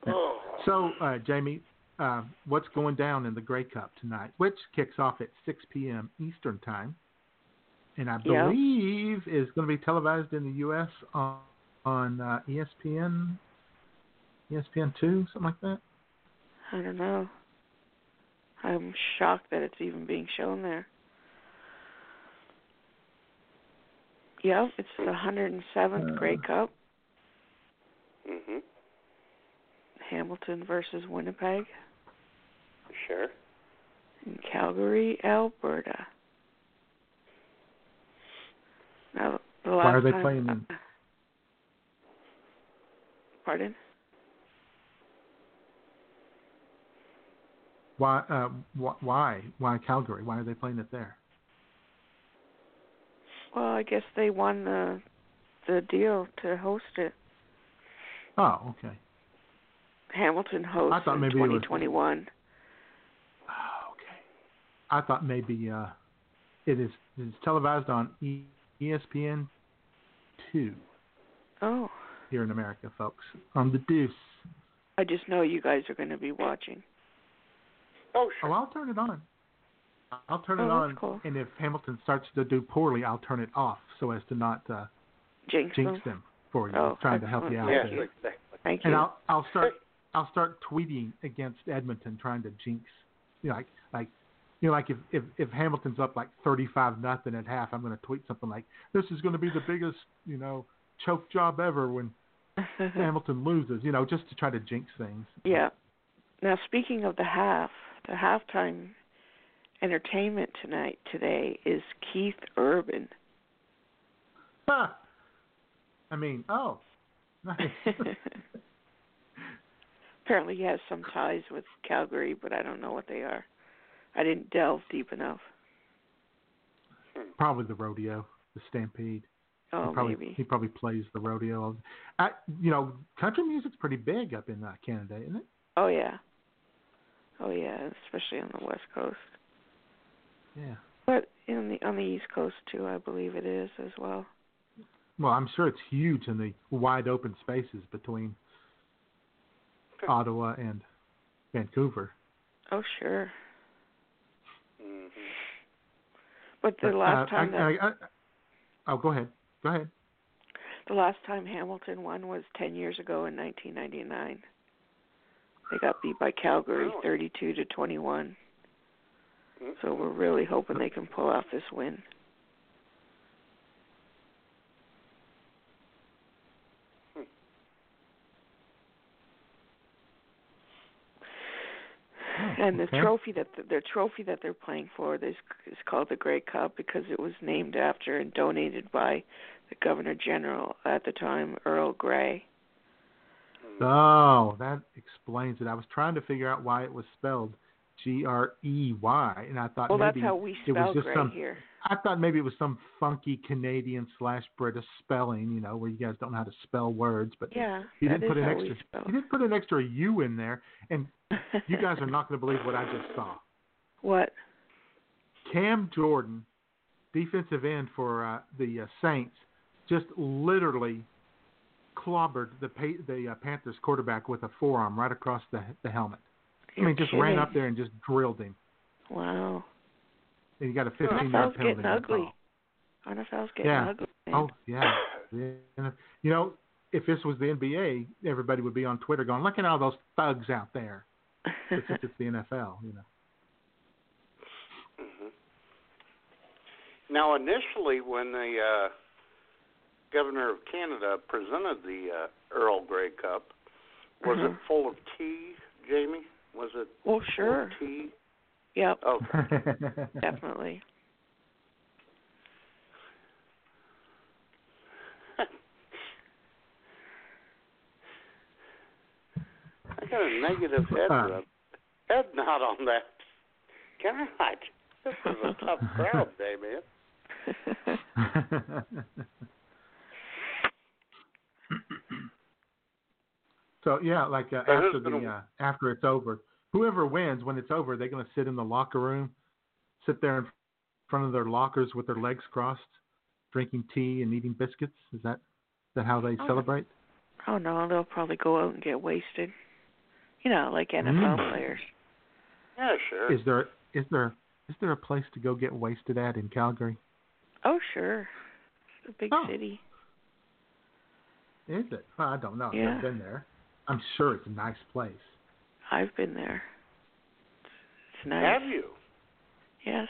Oh. So, uh, Jamie, uh, what's going down in the Grey Cup tonight, which kicks off at 6 p.m. Eastern Time, and I Yeah. believe is going to be televised in the U.S. on, on uh, ESPN, ESPN two, something like that. I don't know. I'm shocked that it's even being shown there. Yep, it's the 107th Grey Cup, Mhm. Hamilton versus Winnipeg Sure. in Calgary, Alberta. Now, the last Why are they time, playing in? Pardon? Why? Uh, wh- why? Why Calgary? Why are they playing it there? Well, I guess they won the the deal to host it. Oh, okay. Hamilton hosts I thought in maybe it was- 2021. I thought maybe uh, it is it's televised on ESPN two Oh, here in America, folks, on the Deuce. I just know you guys are going to be watching. Oh, sure. Oh, I'll turn it on. I'll turn Oh, it that's on, cool. and if Hamilton starts to do poorly, I'll turn it off so as to not uh, Jinx, jinx them. them for you. Oh, trying to help you out. excellent. Yes, there. exactly. Thank And you. I'll I'll start I'll start tweeting against Edmonton, trying to jinx. You know, like like you know, like if if, if Hamilton's up like thirty five nothing at half, I'm going to tweet something like, "This is going to be the biggest you know choke job ever when Hamilton loses." You know, just to try to jinx things. yeah. Now, speaking of the half, the halftime entertainment tonight today is Keith Urban. Ha! I mean, oh, nice. Apparently, he has some ties with Calgary, but I don't know what they are. I didn't delve deep enough. probably the rodeo, the Stampede. Oh, he probably, maybe. He probably plays the rodeo. I, you know, country music's pretty big up in uh, Canada, isn't it? Oh yeah. Oh yeah, especially on the west coast. Yeah. But in the on the east coast too, I believe it is as well. Well, I'm sure it's huge in the wide open spaces between Ottawa and Vancouver. Oh sure. Mhm. But the But, last uh, time I, that I, I, oh, go ahead. Go ahead. the last time Hamilton won was ten years ago in 1999. They got beat by Calgary, 32 to 21. Mhm. So we're really hoping they can pull off this win. And the okay. trophy that the, the trophy that they're playing for is is called the Grey Cup because it was named after and donated by the Governor General at the time, Earl Grey. Oh, that explains it. I was trying to figure out why it was spelled G R E Y, and I thought Well, maybe that's how we it was just Grey some. here. I thought maybe it was some funky Canadian slash British spelling, you know, where you guys don't know how to spell words, but Yeah, he that didn't put an extra. He didn't put an extra U in there, and you guys are not going to believe what I just saw. what? Cam Jordan, defensive end for uh, the uh, Saints, just literally clobbered the pa- the uh, Panthers quarterback with a forearm right across the the helmet. I mean, just ran up there and just drilled him. Wow. And he got a 15 NFL's yard penalty. getting ugly. all. NFL's getting Yeah. ugly. man. Oh yeah. Yeah. You know, if this was the NBA, everybody would be on Twitter going, "Look at all those thugs out there." But since it's the NFL, you know. Mhm. Now, initially, when the uh, governor of Canada presented the uh, Earl Grey Cup, was it Mhm. full of tea, Jamie? Was it Well, full sure. of tea? Yep, Oh, definitely. I got a negative head Uh. rub. Head nod on that. God, this is a tough crowd today, man. So yeah, like uh, after the uh, after it's over, whoever wins when it's over, they're going to sit in the locker room, sit there in front of their lockers with their legs crossed, drinking tea and eating biscuits. Is that is that how they Oh. celebrate? Oh no, they'll probably go out and get wasted. You know, like NFL Mm. players. Yeah, sure. Is there is there is there a place to go get wasted at in Calgary? Oh sure. It's a big Oh. city. Is it? Well, I don't know. I've never been there. I'm sure it's a nice place. I've been there. It's nice. Have you? Yes.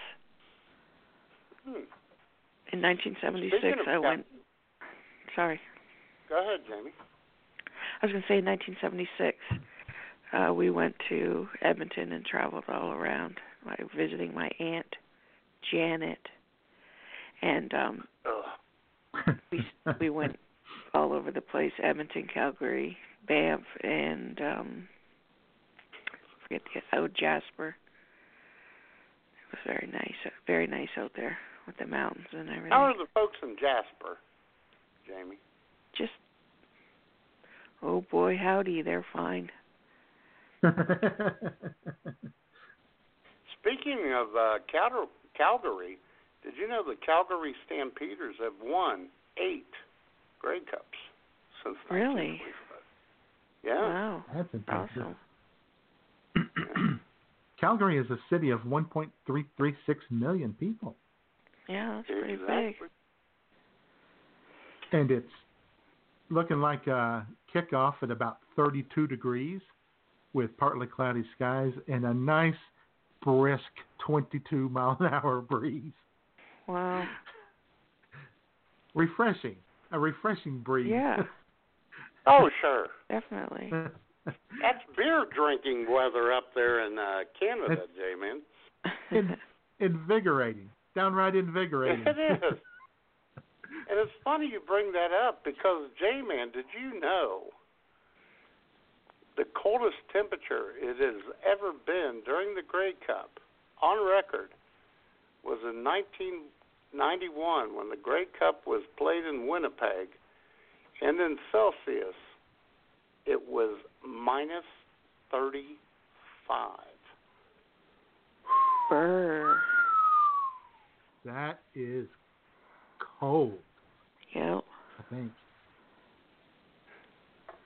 Hmm. In 1976, of I Cal- went. Sorry, Go ahead, Jamie. I was going to say in 1976, uh, we went to Edmonton and traveled all around, like visiting my aunt Janet, and um, we we went all over the place: Edmonton, Calgary, Banff, and um, forget the oh Jasper. It was very nice, very nice out there with the mountains and everything. How are the folks in Jasper, Jamie? Just oh boy, howdy, they're fine. Speaking of uh, Cal- Calgary, did you know the Calgary Stampeders have won eight Grey Cups since Really? Yeah. Wow, That's impressive. awesome. Calgary is a city of 1.336 million people, Yeah, that's pretty big. And it's looking like a kickoff at about 32 degrees, with partly cloudy skies and a nice brisk 22 mile an hour breeze. Wow. Refreshing, a refreshing breeze. Yeah, Oh, sure. definitely. That's beer drinking weather up there in uh, Canada, J-Man. In- invigorating, downright invigorating. It is. And it's funny you bring that up because, J-Man, did you know the coldest temperature it has ever been during the Grey Cup on record was in 1991 when the Grey Cup was played in Winnipeg, and in Celsius it was minus 35. Brr. That is cold, Yep. I think.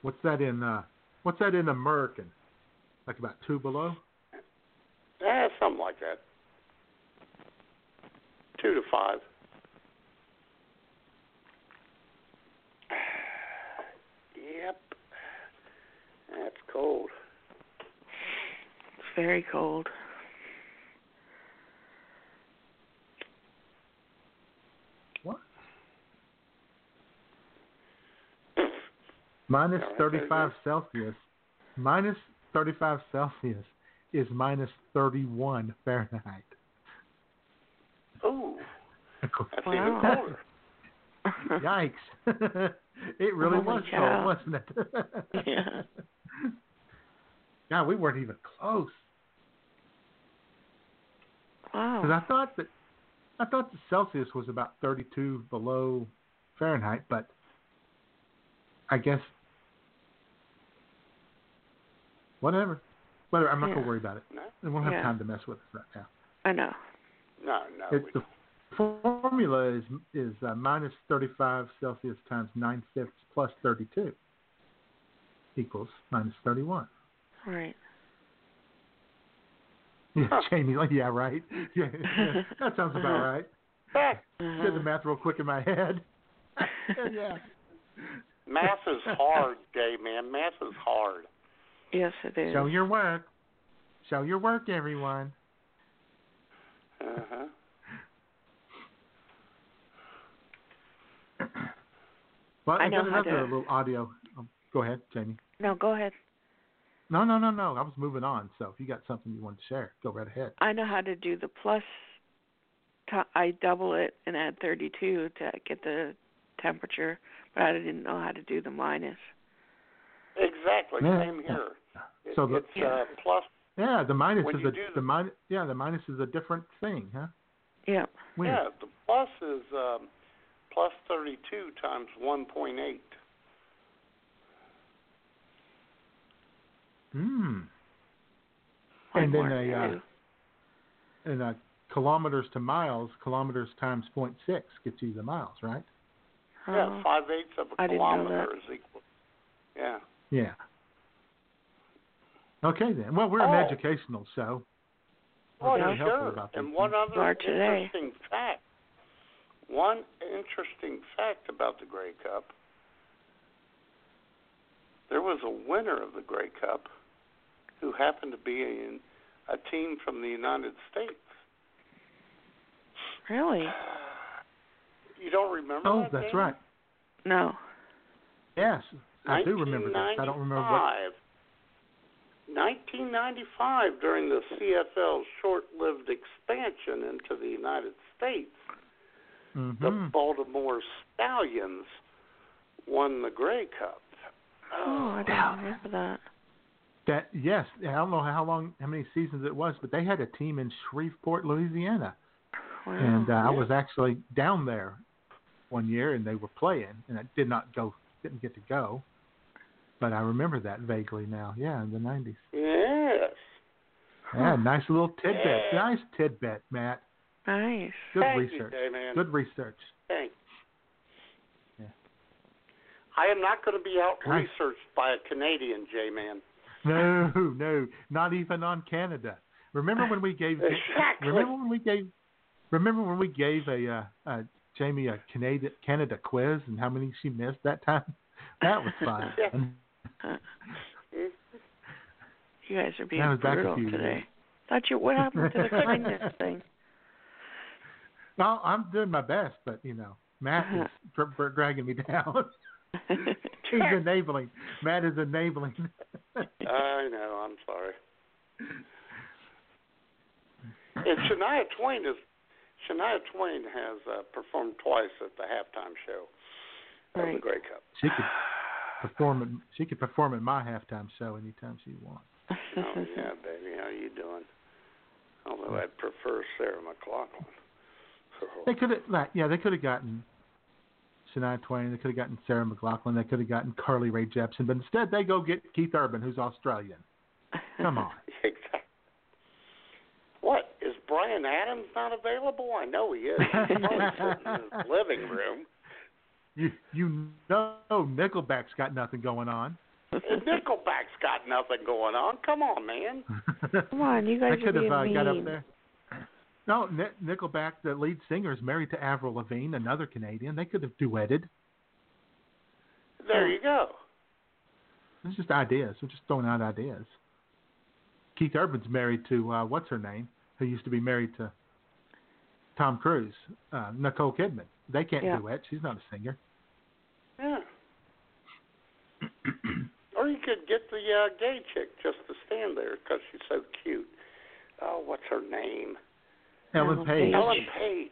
What's that in uh what's that in American? Like about two below? Yeah, something like that. Two to five. Yep. That's cold. It's very cold. What? Minus Yeah, that's thirty very five Celsius. Minus thirty five Celsius is minus thirty one Fahrenheit. Ooh, that's even colder. Yikes. it really oh, Holy was cold, wasn't it? Yeah. God, we weren't even close. Wow. Because I thought that I thought the Celsius was about 32 below Fahrenheit, but I guess whatever. Whatever. I'm not Yeah. gonna worry about it. No, And We won't have Yeah. time to mess with it right now. I know. no, no. It's we the formula is is uh, minus 35 Celsius times 9 fifths plus 32 equals minus 31. Right. Yeah, Huh. Jamie's like, yeah, right. Yeah, yeah, that sounds about right. Ah, Uh-huh. Did the math real quick in my head. yeah. math is hard, Jay, man. Math is hard. Yes, it is. Show your work. Show your work, everyone. Uh-huh. Well, I I, know got how another to- little audio. Um, go ahead, Jamie. No, go ahead. No, no, no, no. I was moving on. So if you got something you want to share, go right ahead. I know how to do the plus. I double it and add 32 to get the temperature, but I didn't know how to do the minus. Exactly. Yeah. Same here. It- So the- it's uh, plus. Yeah, the minus When is a the the- minus. Yeah, the minus is a different thing, huh? Yep. Weird. Yeah, the plus is um, plus 32 times 1.8. Hmm. And then a uh, and uh, kilometers to miles, kilometers times point six gets you the miles, right? Yeah, Oh. five eighths of a I kilometer is equal. Yeah. Yeah. Okay then. Well, we're Oh. an educational show. We're Oh, yeah, sure. about And one things. other interesting fact. One interesting fact about the Grey Cup. There was a winner of the Grey Cup who happened to be in a team from the United States. Really? You don't remember Oh, that? that's Jamie? right. No. Yes, I do remember that. I don't remember what. 1995, during the CFL's short-lived expansion into the United States, the Mhm. Baltimore Stallions won the Grey Cup. Oh, I don't remember that. That yes, I don't know how long, how many seasons it was, but they had a team in Shreveport, Louisiana, Wow. and uh, I was actually down there one year, and they were playing, and I did not go, didn't get to go, but I remember that vaguely now. Yeah, in the nineties. Yes. Yeah, nice little tidbit. Yeah. Nice tidbit, Matt. Nice. Good Thank research. You, J-Man. Good research. Thanks. Yeah. I am not going to be out Nice. researched by a Canadian, J-Man. No, no, not even on Canada. Remember when we gave? Exactly. Remember when we gave? Remember when we gave a uh, uh, Jamie a Canada Canada quiz and how many she missed that time? That was fun. Yeah. You guys are being That was back a brutal today. years. Thought you. What happened to the kindness thing? Well, I'm doing my best, but you know, Matt is dr- dr- dragging me down. He's enabling. Matt is enabling. I know. I'm sorry. And Shania Twain is Shania Twain has uh, performed twice at the halftime show of the Grey Cup. She could perform. At, she could perform at my halftime show anytime she wants. Oh yeah, baby, how you doing? Although I'd prefer Sarah McLachlan. They could have, like, yeah, they could have gotten Shania Twain. They could have gotten Sarah McLachlan. They could have gotten Carly Rae Jepsen, but instead they go get Keith Urban, who's Australian. Come on. exactly. What is Bryan Adams not available? I know he is. He's sitting in his living room. You you know Nickelback's got nothing going on. Nickelback's got nothing going on. Come on, man. Come on, you guys they are could have being uh, mean. got up there. No, Ni- Nickelback, the lead singer, is married to Avril Lavigne, another Canadian. They could have duetted. There you go. It's just ideas. We're just throwing out ideas. Keith Urban's married to uh, what's her name, who used to be married to Tom Cruise, uh, Nicole Kidman. They can't Yeah. duet. She's not a singer. Yeah. or you could get the uh, gay chick just to stand there because she's so cute. Oh, what's her name? Ellen Ellen Page. Page. Ellen Page.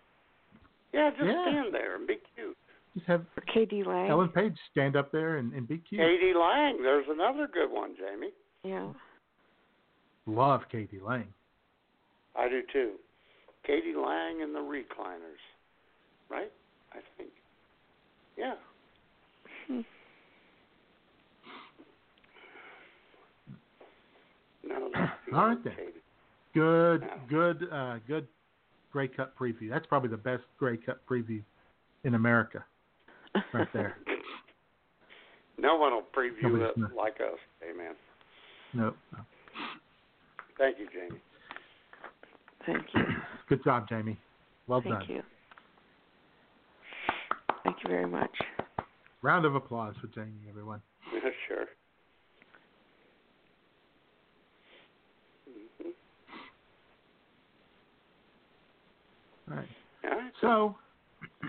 Yeah, just Yeah. stand there and be cute. Just have Or k.d. lang. Ellen Page stand up there and, and be cute. k.d. lang, there's another good one, Jamie. Yeah. Love k.d. lang. I do too. k.d. lang and the Recliners, right? I think. Yeah. Hmm. No, that's the All then. Good, good, uh, good Grey Cup preview. That's probably the best Grey Cup preview in America, right there. No one will preview Nobody's it gonna- like us. Amen. No, no. Thank you, Jamie. Thank you. Good job, Jamie. Well Thank done. Thank you. Thank you very much. Round of applause for Jamie, everyone. sure. Mhm. All right. All right. So,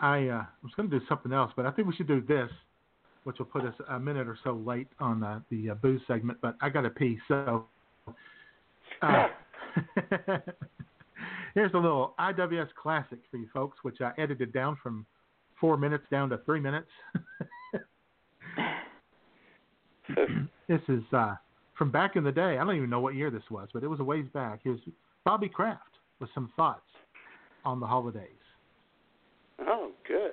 I uh, was going to do something else, but I think we should do this, which will put us a minute or so late on uh, the uh, booze segment. But I got to pee, so uh, here's a little IWS classic for you folks, which I edited down from four minutes down to three minutes. this is uh, from back in the day. I don't even know what year this was, but it was a ways back. Here's Bobby Kraft with some thoughts on the holidays. Oh, good.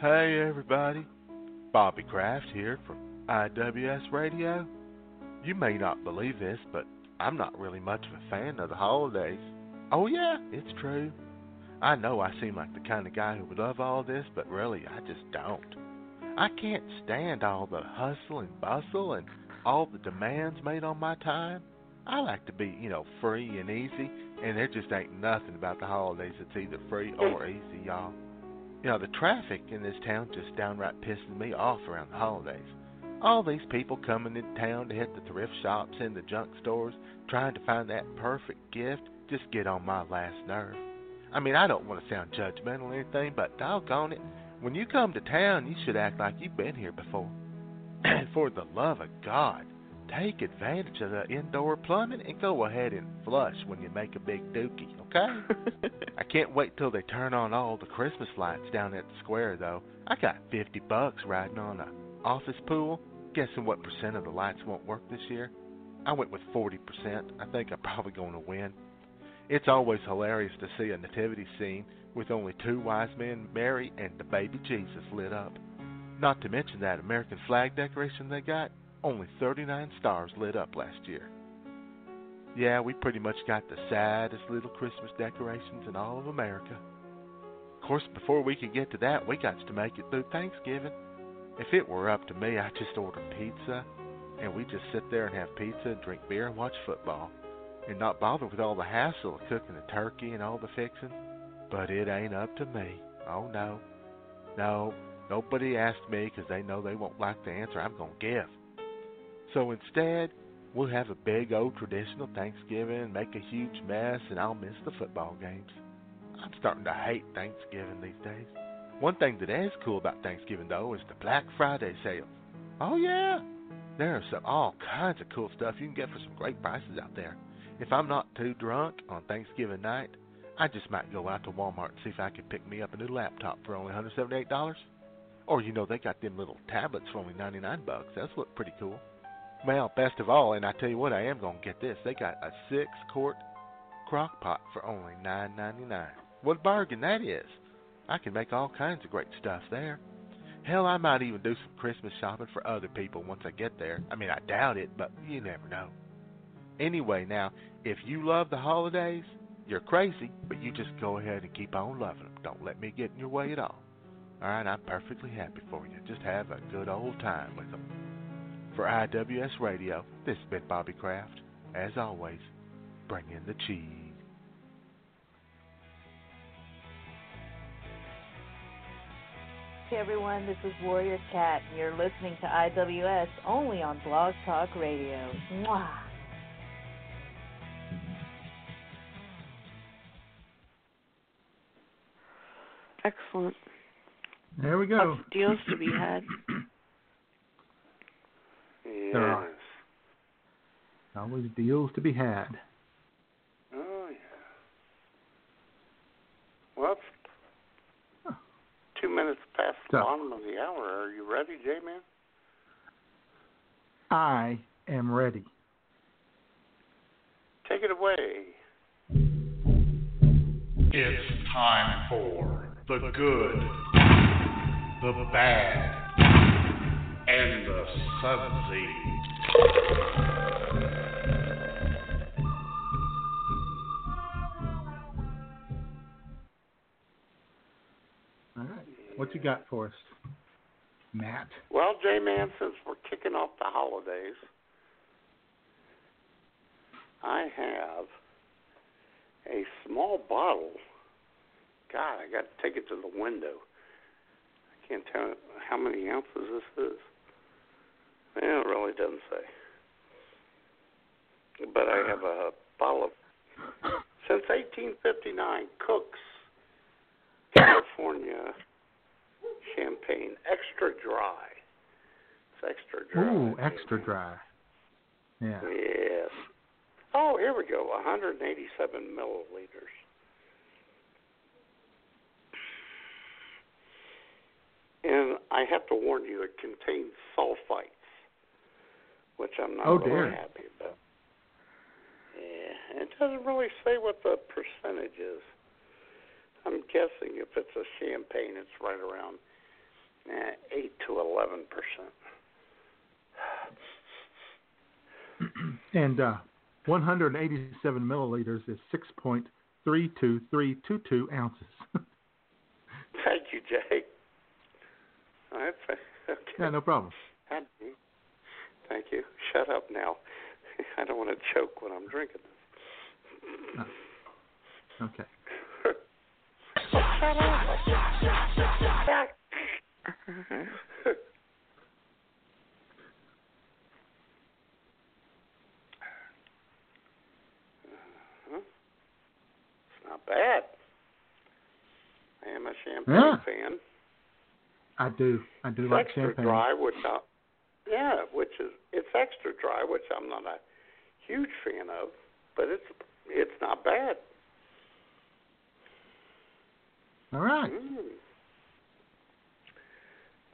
Hey everybody, Bobby Kraft here from IWS Radio. You may not believe this, but I'm not really much of a fan of the holidays. Oh, yeah, it's true. I know I seem like the kind of guy who would love all this, but really, I just don't. I can't stand all the hustle and bustle and all the demands made on my time. I like to be, you know, free and easy, and there just ain't nothing about the holidays that's either free or easy, y'all. You know, the traffic in this town just downright pisses me off around the holidays. All these people coming into town to hit the thrift shops and the junk stores, trying to find that perfect gift, just get on my last nerve. I mean, I don't want to sound judgmental or anything, but doggone it, when you come to town, you should act like you've been here before. For the love of God, take advantage of the indoor plumbing and go ahead and flush when you make a big dookie, okay? I can't wait till they turn on all the Christmas lights down at the square, though. I got 50 bucks riding on a office pool. Guessing what percent of the lights won't work this year? I went with 40%. I think I'm probably going to win. It's always hilarious to see a nativity scene with only two wise men, Mary and the baby Jesus, lit up. Not to mention that American flag decoration they got, only 39 stars lit up last year. Yeah, we pretty much got the saddest little Christmas decorations in all of America. Of course, before we could get to that, we got to make it through Thanksgiving. If it were up to me, I'd just order pizza, and we'd just sit there and have pizza and drink beer and watch football, and not bother with all the hassle of cooking the turkey and all the fixing. But it ain't up to me. Oh no, no, nobody asked me because they know they won't like the answer I'm gonna give. So instead, we'll have a big old traditional Thanksgiving, make a huge mess, and I'll miss the football games. I'm starting to hate Thanksgiving these days. One thing that is cool about Thanksgiving though is the Black Friday sales. Oh yeah, there are some all kinds of cool stuff you can get for some great prices out there. If I'm not too drunk on Thanksgiving night, I just might go out to Walmart and see if I can pick me up a new laptop for only $178. Or you know they got them little tablets for only 99 bucks. That's look pretty cool. Well, best of all, and I tell you what, I am gonna get this. They got a six quart crock pot for only nine ninety nine. What a bargain that is! I can make all kinds of great stuff there. Hell, I might even do some Christmas shopping for other people once I get there. I mean, I doubt it, but you never know. Anyway, now, if you love the holidays, you're crazy, but you just go ahead and keep on loving them. Don't let me get in your way at all. All right, I'm perfectly happy for you. Just have a good old time with them. For IWS Radio, this has been Bobby Kraft. As always, bring in the cheese. Hey everyone, this is Warrior Cat, and you're listening to IWS only on Blog Talk Radio. Mwah! Excellent. There we go. Of deals to be had. There are. Always deals to be had. Oh yeah. Well, it's two minutes past the So- bottom of the hour. Are you ready, J-Man? I am ready. Take it away. It's time for the good, the bad, and the sudsy. All right. What you got for us, Matt? Well, J-Man, since we're kicking off the holidays, I have a small bottle. God, I got to take it to the window. Can't tell how many ounces this is. Well, it really doesn't say. But I have a bottle of since 1859 Cook's California champagne, extra dry. It's extra dry. Ooh, extra dry. Yeah. Yes. Oh, here we go. 187 milliliters. And I have to warn you, it contains sulfites, which I'm not Oh, really happy about. Yeah, it doesn't really say what the percentage is. I'm guessing if it's a champagne, it's right around Eh, eight to eleven percent. and uh, 187 milliliters is 6.32322 ounces. Thank you, Okay. yeah, no problem. Thank you. Shut up now. I don't want to choke when I'm drinking this. Okay. Shut up. Uh-huh. It's not bad. I am a champagne Yeah. fan. I do. I do It's like extra champagne. dry, which I, yeah, which is it's extra dry, which I'm not a huge fan of, but it's it's not bad. All right. Mm.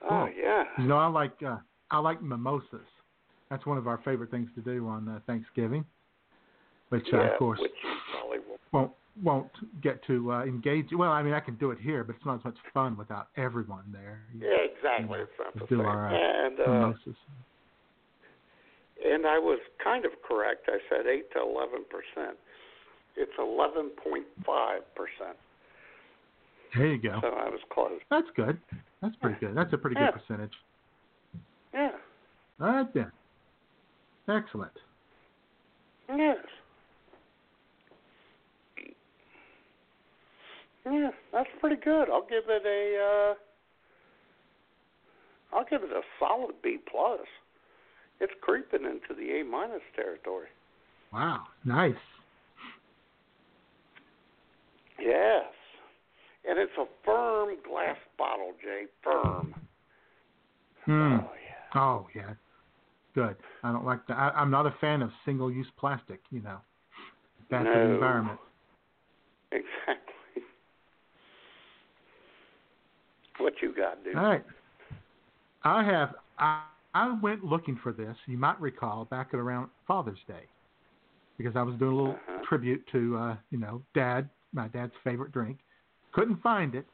Oh Cool. yeah. You know, I like uh, I like mimosas. That's one of our favorite things to do on uh, Thanksgiving, which uh, of course which you probably will. won't won't get to uh, engage. Well, I mean, I can do it here, but it's not as much fun without everyone there. You Yeah, exactly. It's not the same. our and uh, and I was kind of correct. I said eight to eleven percent. It's eleven point five percent. There you go. So I was close. That's good. That's pretty good. That's a pretty Yeah. good percentage. Yeah. All right then. Excellent. Yes. Yeah, that's pretty good. I'll give it a. Uh, I'll give it a solid B plus. It's creeping into the A minus territory. Wow. Nice. Yes, and it's a firm glass bottle, Jay. Firm. Hmm. Oh yeah. Good. I don't like that. I, I'm not a fan of single-use plastic. You know, bad for the No. environment. Exactly. What you got, dude? All right. I have. I, I went looking for this. You might recall back at around Father's Day, because I was doing a little Uh-huh. tribute to, uh, you know, Dad, my dad's favorite drink. Couldn't find it,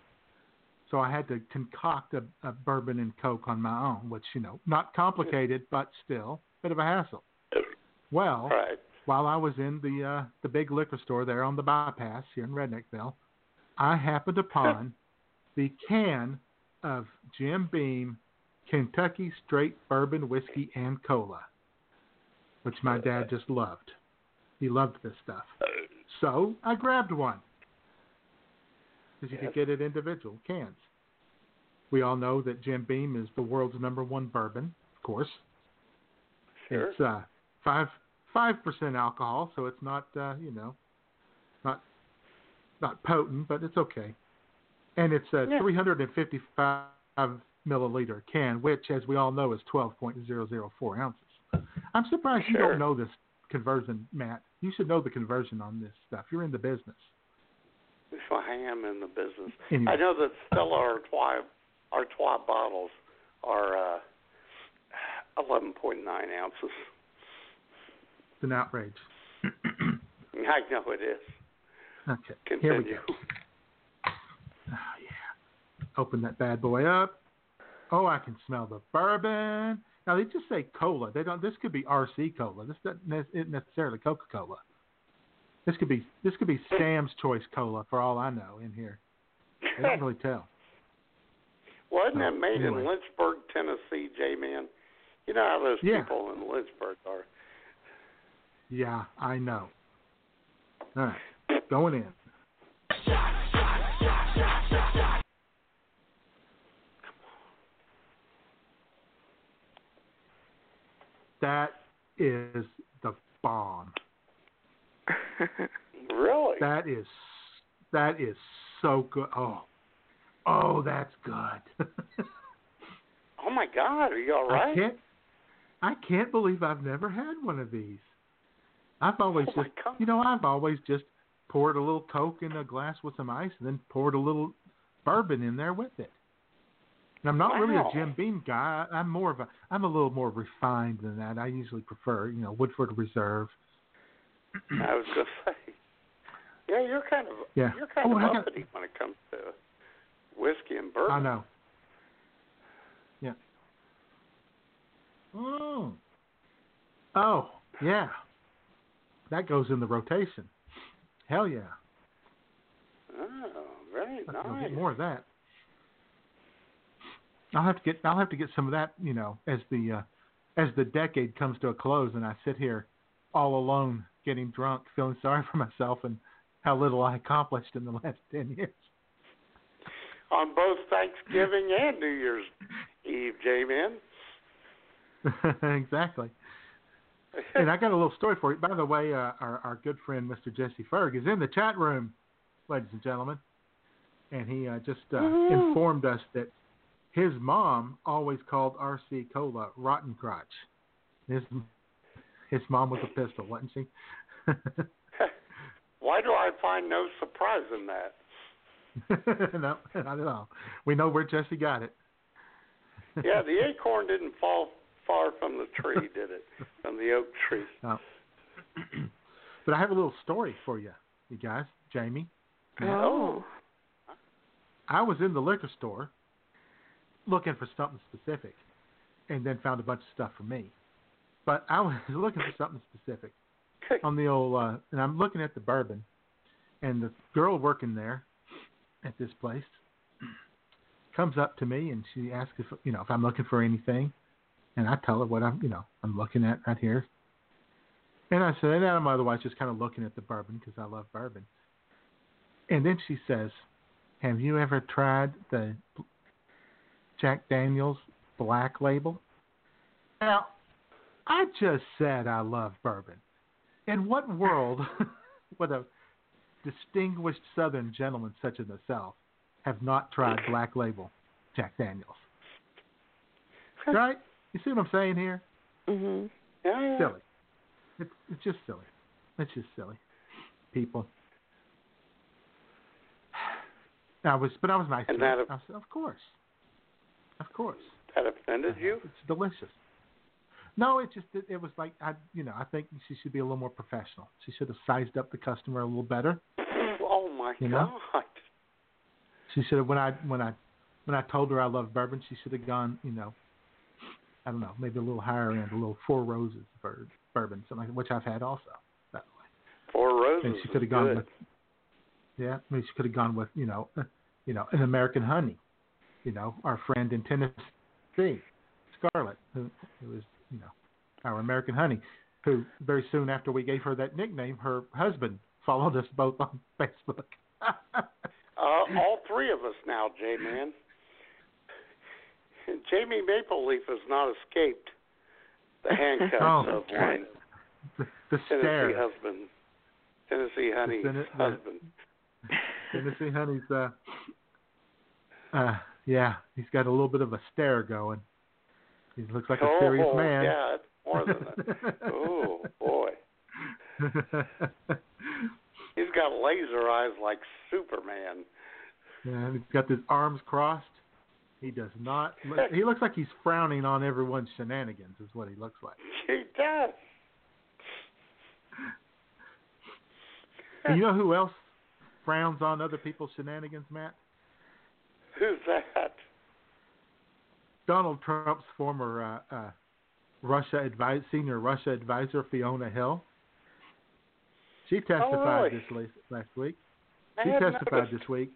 so I had to concoct a, a bourbon and coke on my own, which you know, not complicated, but still a bit of a hassle. Well, Right. while I was in the uh, the big liquor store there on the bypass here in Redneckville, I happened upon the can of Jim Beam Kentucky Straight Bourbon Whiskey and Cola, which my dad just loved. He loved this stuff. So I grabbed one because you Yes. could get it individual cans. We all know that Jim Beam is the world's number one bourbon, of course. Sure. It's uh, five five percent alcohol, so it's not uh, you know not not potent, but it's okay. And it's a Yeah. 355 milliliter can, which, as we all know, is 12.004 ounces. I'm surprised you don't know this conversion, Matt. You should know the conversion on this stuff. You're in the business. So I am in the business. Anyway. I know that Stella Artois, Artois bottles are uh, 11.9 ounces. It's an outrage. I know it is. Okay, Continue. here we go. Open that bad boy up. Oh, I can smell the bourbon. Now they just say cola. They don't. This could be RC cola. This doesn't isn't necessarily Coca Cola. This could be this could be Sam's Choice Cola for all I know in here. They don't really tell. Wasn't Oh, it made anyway. in Lynchburg, Tennessee, J Man? You know how those Yeah. people in Lynchburg are. Yeah, I know. All right, going in. That is the bomb. Really? That is that is so good. Oh, oh, that's good. Oh my God, are you all right? I can't. I can't believe I've never had one of these. I've always Oh just, you know, I've always just poured a little Coke in a glass with some ice, and then poured a little bourbon in there with it. And I'm not really a Jim Beam guy. I'm more of a, I'm a little more refined than that. I usually prefer, you know, Woodford Reserve. I was gonna say. Yeah, you're kind of Yeah. you're kind Oh, of got- uppity when it comes to whiskey and bourbon. I know. Yeah. Mm. Oh, yeah. That goes in the rotation. Hell yeah. Oh, very I'll nice. get more of that. I'll have to get I'll have to get some of that, you know, as the uh, as the decade comes to a close and I sit here all alone getting drunk, feeling sorry for myself and how little I accomplished in the last 10 years. On both Thanksgiving and New Year's Eve, J-Man. exactly. And I got a little story for you. By the way, uh, our our good friend Mr. Jesse Ferg is in the chat room, ladies and gentlemen, and he uh, just uh, informed us that his mom always called RC Cola Rotten Crotch. His his mom was a pistol, wasn't she? Why do I find no surprise in that? no, not at all. We know where Jesse got it. Yeah, the acorn didn't fall far from the tree, did it? From the oak tree. No. but I have a little story for you, you guys, Jamie. Oh. oh. I was in the liquor store looking for something specific, and then found a bunch of stuff for me. But I was looking for something specific on the old, uh, and I'm looking at the bourbon, and the girl working there at this place comes up to me and she asks if you know if I'm looking for anything, and I tell her what I'm you know I'm looking at right here. And I said, and I'm otherwise just kind of looking at the bourbon because I love bourbon. And then she says, "Have you ever tried the Jack Daniel's Black Label?" Now, I just said I love bourbon. In what world would a distinguished Southern gentleman such as myself have not tried Black Label Jack Daniels? Right? You see what I'm saying here? Mm-hmm. Yeah, yeah. Silly. It's it's just silly. It's just silly. People. I was, but I was nice. And to her. that- I said, of course, of course. That offended uh-huh. you? It's delicious. No, it just it, it was like I, you know, I think she should be a little more professional. She should have sized up the customer a little better. Oh my You know? God. She should have when I when I when I told her I love bourbon, she should have gone, you know, I don't know, maybe a little higher end, a little Four Roses bourbon, bourbon, something like which I've had also. By the way, Four roses. and she could have gone good. with, yeah, maybe she could have gone with, you know, you know, an American Honey, you know, our friend in Tennessee, Scarlett, who, who is, you know, our American Honey, who very soon after we gave her that nickname, her husband followed us both on Facebook. Uh, all three of us now, J Man. Jamie Maple Leaf has not escaped the handcuffs Oh, of right. one the, the Tennessee stare. husband, Tennessee Honey's the- husband. Tennessee Honey's, uh, uh, yeah, he's got a little bit of a stare going. He looks like a oh, serious oh, man. yeah, it's more than that. oh boy, he's got laser eyes like Superman. and he's got his arms crossed. He does not. Look, he looks like he's frowning on everyone's shenanigans. Is what he looks like. He does. You know who else frowns on other people's shenanigans, Matt? Who's that? Donald Trump's former uh, uh, Russia advis- senior Russia advisor Fiona Hill. She testified really? this la- last week. I She testified noticed. this week.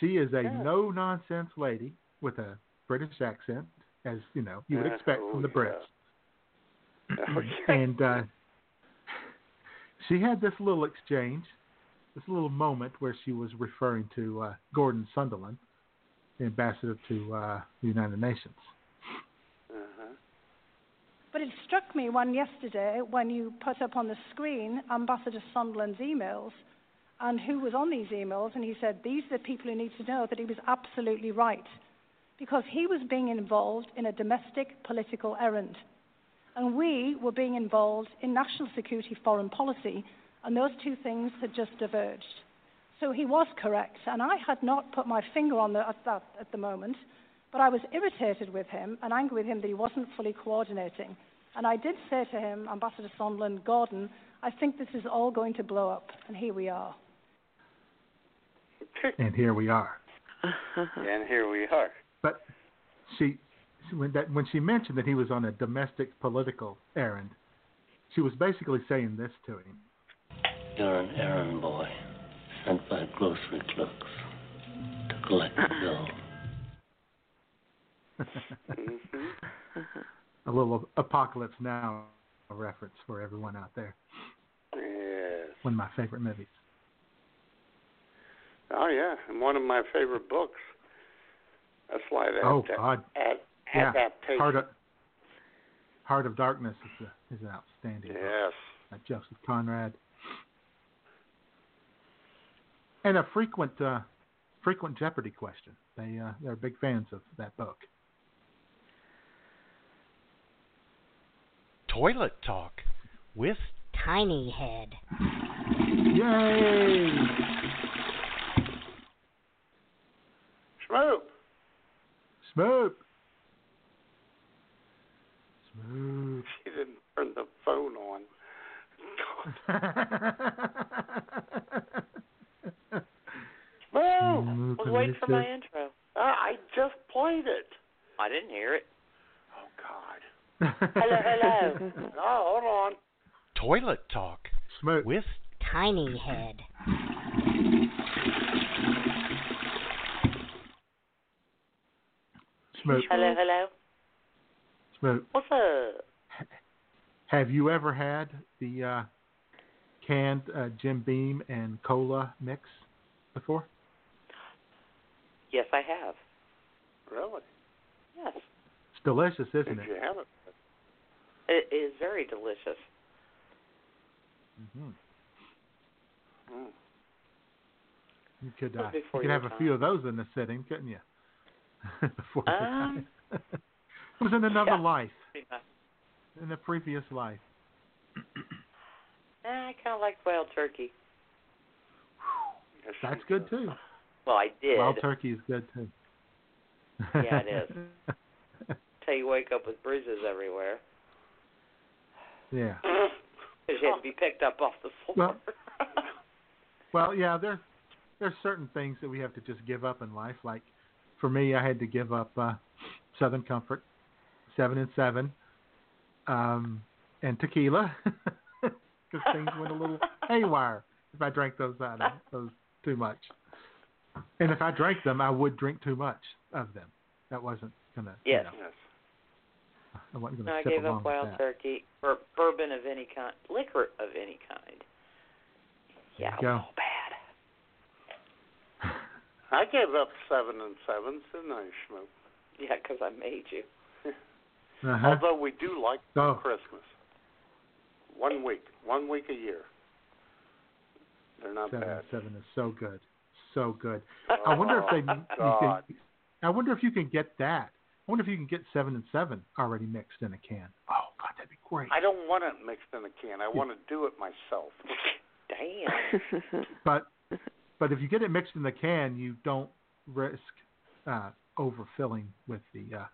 She is a Yeah. no nonsense lady with a British accent, as you know you would expect oh, from the Brits. Oh, yeah. and uh, she had this little exchange, this little moment where she was referring to uh, Gordon Sondland, the ambassador to uh, the United Nations. Uh-huh. But it struck me one yesterday when you put up on the screen Ambassador Sondland's emails and who was on these emails, and he said, These are the people who need to know that he was absolutely right because he was being involved in a domestic political errand. And we were being involved in national security foreign policy, and those two things had just diverged. So he was correct, and I had not put my finger on the, at that at the moment, but I was irritated with him and angry with him that he wasn't fully coordinating. And I did say to him, Ambassador Sondland, Gordon, I think this is all going to blow up, and here we are. And here we are. and here we are. But she when that when she mentioned that he was on a domestic political errand, she was basically saying this to him. You're an errand boy sent by grocery clerks to collect the uh-huh. bill. a little apocalypse now reference for everyone out there. Yes. One of my favorite movies. Oh yeah, and one of my favorite books. A slight Oh adapta- God. ad- Yeah. adaptation. Heart of Heart of Darkness is a, is an outstanding book yes. by Joseph Conrad. And a frequent uh, frequent Jeopardy question. They uh, they're big fans of that book. Toilet Talk with Tiny Head. Yay! Schmoop. Schmoop. Schmoop. She didn't turn the phone on. Whoa! was waiting for my intro. Uh, I just played it. I didn't hear it. Oh God. Hello, hello. oh, hold on. Toilet Talk Schmoop. with Tiny Head. Schmoop. Hello, hello. Schmoop. What's up? Have you ever had the uh, canned uh, Jim Beam and cola mix before? Yes, I have. Really? Yes. It's delicious, isn't Did it? you have it? It is very delicious. hmm Mm. You could uh, you could your have a few of those in the sitting, couldn't you? before your Um, time. it was in another yeah. life, Pretty in a previous life. I kind of like wild turkey. Yes, That's good do. too. Well, I did. Wild turkey is good too. Yeah, it is. Till you wake up with bruises everywhere yeah. because you had to be picked up off the floor. Well, Well, yeah, there's there's certain things that we have to just give up in life. Like for me, I had to give up uh, Southern Comfort, seven and seven, um, and tequila because things went a little haywire if I drank those out of those too much. And if I drank them, I would drink too much of them. That wasn't gonna. yes. You know, Yes. I wasn't gonna I gave up wild turkey or bourbon of any kind, liquor of any kind. Yeah, There go. all bad. I gave up seven and sevens, didn't I, Schmoop? Yeah, because I made you. Uh-huh. Although we do like Oh. Christmas. One week, one week a year. They're not Seven bad. seven is so good, so good. I wonder if they. Oh, You can, I wonder if you can get that. I wonder if you can get seven and seven already mixed in a can. Oh God, that'd be great. I don't want it mixed in a can. I want to do it myself. Damn. But but if you get it mixed in the can, you don't risk uh, overfilling with the uh,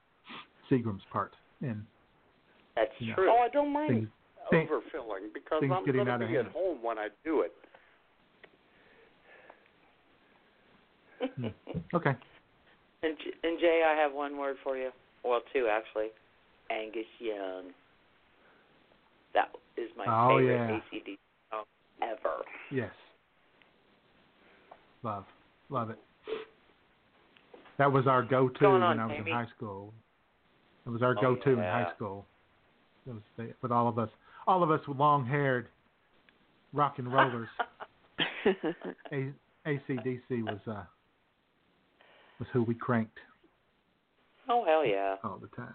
Seagram's part and That's Yeah. true. Oh, I don't mind things. things- overfilling because things I'm getting going out to of be at hand. home when I do it. hmm. okay. And, and Jay, I have one word for you. Well, two actually. Angus Young. That is my Oh, favorite yeah. ACD song ever. Yes. Love, love it. That was our go-to going when I was Amy? in high school. It was our Oh, go-to in high school. It was the, with all of us, all of us with long-haired rock and rollers. A, ACDC was uh, was who we cranked Oh hell yeah. all the time.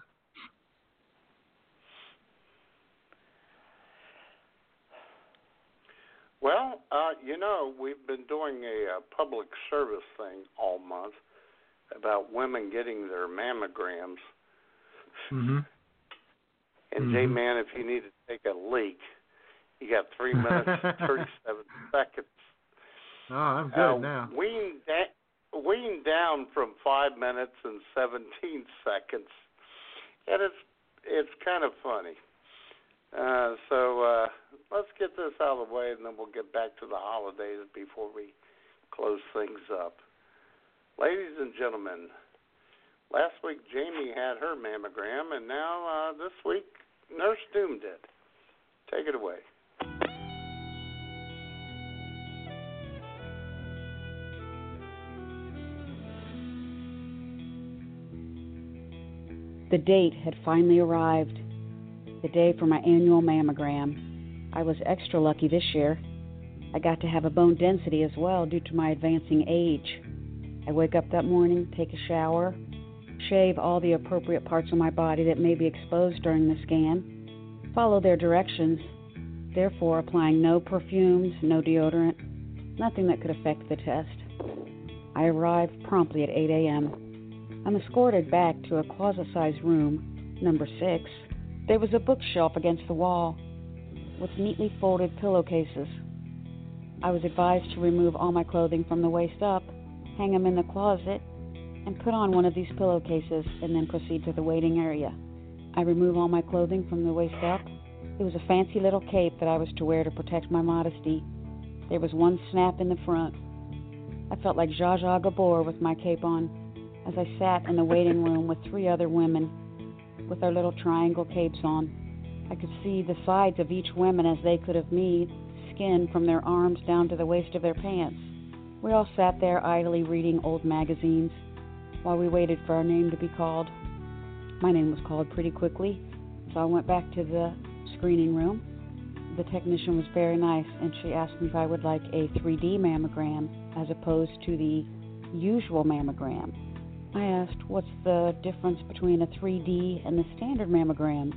Well, uh, you know, we've been doing a, uh public service thing all month about women getting their mammograms. Mm-hmm. And J Mhm. Man, if you need to take a leak, you got three minutes and thirty-seven seconds. Oh, I'm good uh, now. Weaned, da- weaned down from five minutes and seventeen seconds, and it's it's kind of funny. Uh, so uh, let's get this out of the way, and then we'll get back to the holidays before we close things up. Ladies and gentlemen, Last week, Jamie had her mammogram, and now uh, this week, Nurse Doom did. Take it away. The date had finally arrived. The day for my annual mammogram. I was extra lucky this year. I got to have a bone density as well due to my advancing age. I wake up that morning, take a shower, shave all the appropriate parts of my body that may be exposed during the scan, follow their directions, therefore applying no perfumes, no deodorant, nothing that could affect the test. I arrive promptly at 8 a.m. I'm escorted back to a closet sized room, number six. There was a bookshelf against the wall with neatly folded pillowcases. I was advised to remove all my clothing from the waist up, hang them in the closet, and put on one of these pillowcases and then proceed to the waiting area. I remove all my clothing from the waist up. It was a fancy little cape that I was to wear to protect my modesty. There was one snap in the front. I felt like Zsa Zsa Gabor with my cape on as I sat in the waiting room with three other women with their little triangle capes on. I could see the sides of each woman as they could have me, skin from their arms down to the waist of their pants. We all sat there idly reading old magazines while we waited for our name to be called. My name was called pretty quickly, so I went back to the screening room. The technician was very nice, and she asked me if I would like a 3D mammogram as opposed to the usual mammogram. I asked, What's the difference between a 3D and the standard mammogram?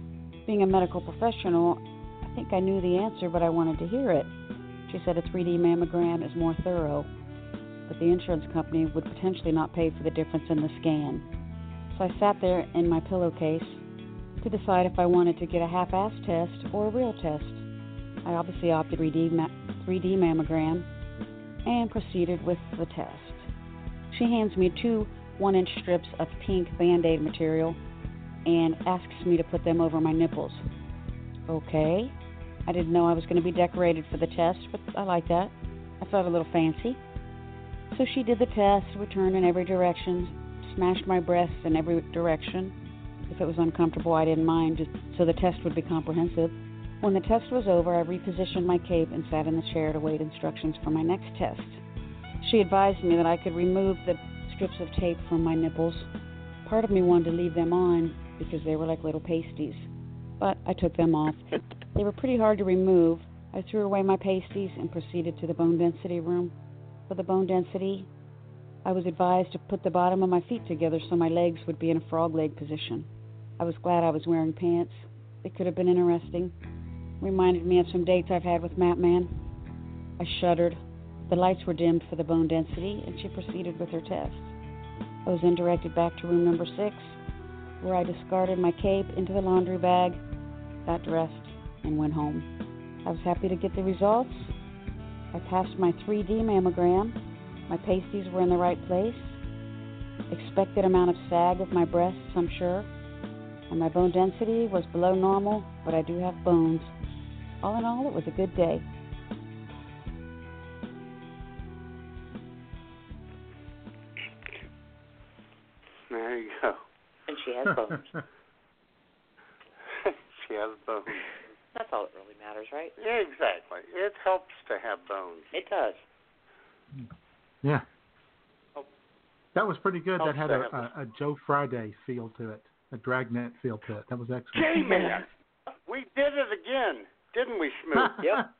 Being a medical professional, I think I knew the answer, but I wanted to hear it. She said a 3D mammogram is more thorough, but the insurance company would potentially not pay for the difference in the scan. So I sat there in my pillowcase to decide if I wanted to get a half ass test or a real test. I obviously opted 3D, ma- 3D mammogram and proceeded with the test. She hands me two one inch strips of pink band aid material and asks me to put them over my nipples. Okay. I didn't know I was going to be decorated for the test, but I like that. I felt a little fancy. So she did the test, we turned in every direction, smashed my breasts in every direction. If it was uncomfortable, I didn't mind, just so the test would be comprehensive. When the test was over, I repositioned my cape and sat in the chair to wait instructions for my next test. She advised me that I could remove the strips of tape from my nipples. Part of me wanted to leave them on because they were like little pasties, but I took them off. They were pretty hard to remove. I threw away my pasties and proceeded to the bone density room. For the bone density, I was advised to put the bottom of my feet together so my legs would be in a frog leg position. I was glad I was wearing pants. It could have been interesting. Reminded me of some dates I've had with Matt Man. I shuddered. The lights were dimmed for the bone density, and she proceeded with her test. I was then directed back to room number six, where I discarded my cape into the laundry bag, got dressed, and went home. I was happy to get the results. I passed my 3D mammogram. My pasties were in the right place. Expected amount of sag of my breasts, I'm sure. And my bone density was below normal, but I do have bones. All in all, it was a good day. Bones. she has bones. That's all that really matters, right? Yeah, exactly. It helps to have bones. It does. Yeah. Oh. That was pretty good. That had a, a, a Joe Friday feel to it, a dragnet feel to it. That was excellent. J-Man, we did it again, didn't we, Schmoop? yep.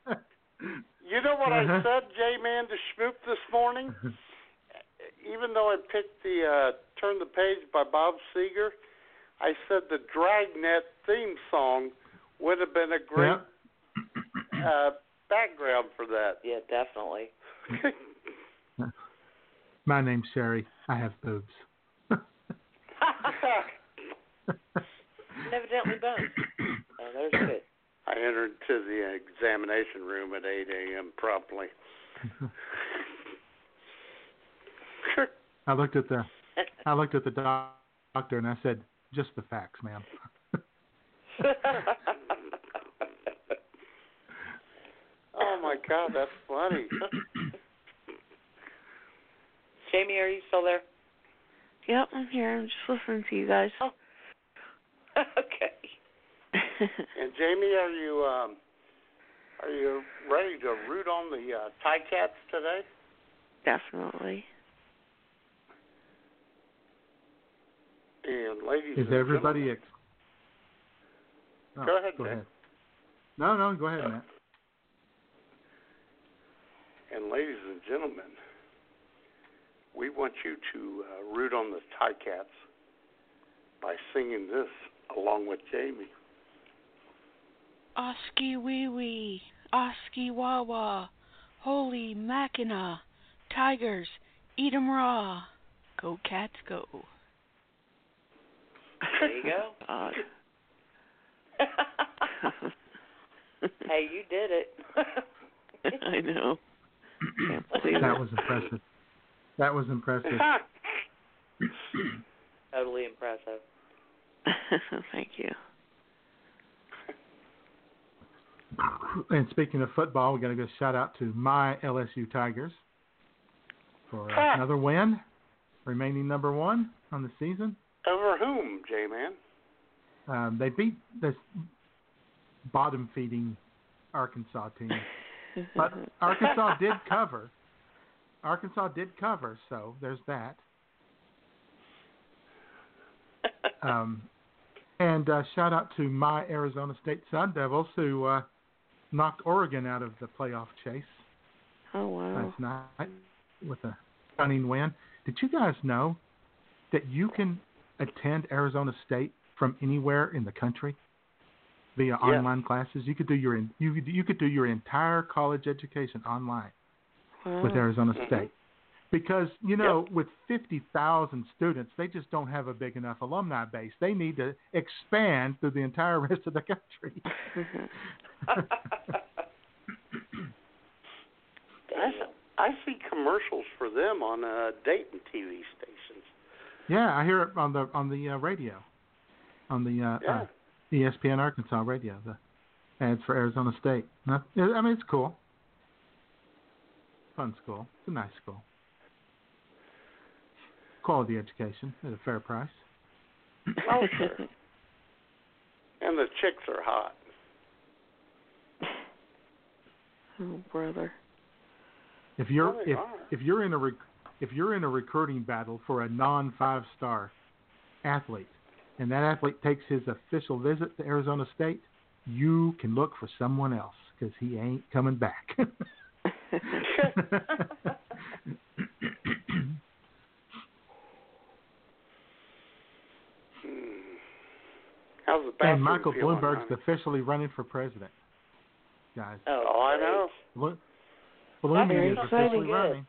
You know what Uh-huh. I said, J-Man, to Schmoop this morning? Even though I picked the uh, Turn the Page by Bob Seger, I said the Dragnet theme song would have been a great uh, background for that. Yeah, definitely. My name's Sherry. I have boobs. Evidently both. Oh, there's good. I entered to the examination room at 8 a.m. promptly. I looked at the I looked at the doc- doctor and I said, "Just the facts, man. oh my God, that's funny. Jamie, are you still there? Yep, I'm here. I'm just listening to you guys. Oh. okay. and Jamie, are you um, are you ready to root on the uh, Tie Cats today? Definitely. And ladies, Is and everybody? gentlemen- Ex- Oh, Go ahead, Go Jay. ahead. No, no, go ahead, Matt. And ladies and gentlemen, we want you to uh, root on the Tie Cats by singing this along with Jamie. Oski wee wee, Oski wawa, holy Mackinaw, tigers, eat 'em raw. Go cats go. There you go. God. hey, you did it. I know. Can't believe That it. was impressive. That was impressive. totally impressive. Thank you. And speaking of football, we're going to go shout out to my LSU Tigers for another win, remaining number one on the season. Over whom, J Man? Um, they beat this bottom feeding Arkansas team, but Arkansas did cover. Arkansas did cover, so there's that. Um, and uh, shout out to my Arizona State Sun Devils who uh, knocked Oregon out of the playoff chase Oh wow. last night with a stunning win. Did you guys know that you can attend Arizona State from anywhere in the country via Yes. online classes? You could do your in, you could, you could do your entire college education online with Wow. Arizona Mhm. State. Because, you know, with 50,000 students, they just don't have a big enough alumni base. They need to expand through the entire rest of the country. I see commercials for them on uh, Dayton TV stations. Yeah, I hear it on the on the uh, radio, on the uh, uh, ESPN Arkansas radio, the ads for Arizona State. I mean, it's cool. Fun school. It's a nice school. Quality education at a fair price. Oh, sure. and the chicks are hot. Oh brother. If you're if if you're in a rec- if you're in a recruiting battle for a non five star athlete, and that athlete takes his official visit to Arizona State, you can look for someone else because he ain't coming back. How's the and Michael feeling, Bloomberg's honey? officially running for president, guys. Oh, Oh, I know. Blo- Bloomberg is officially Good. running.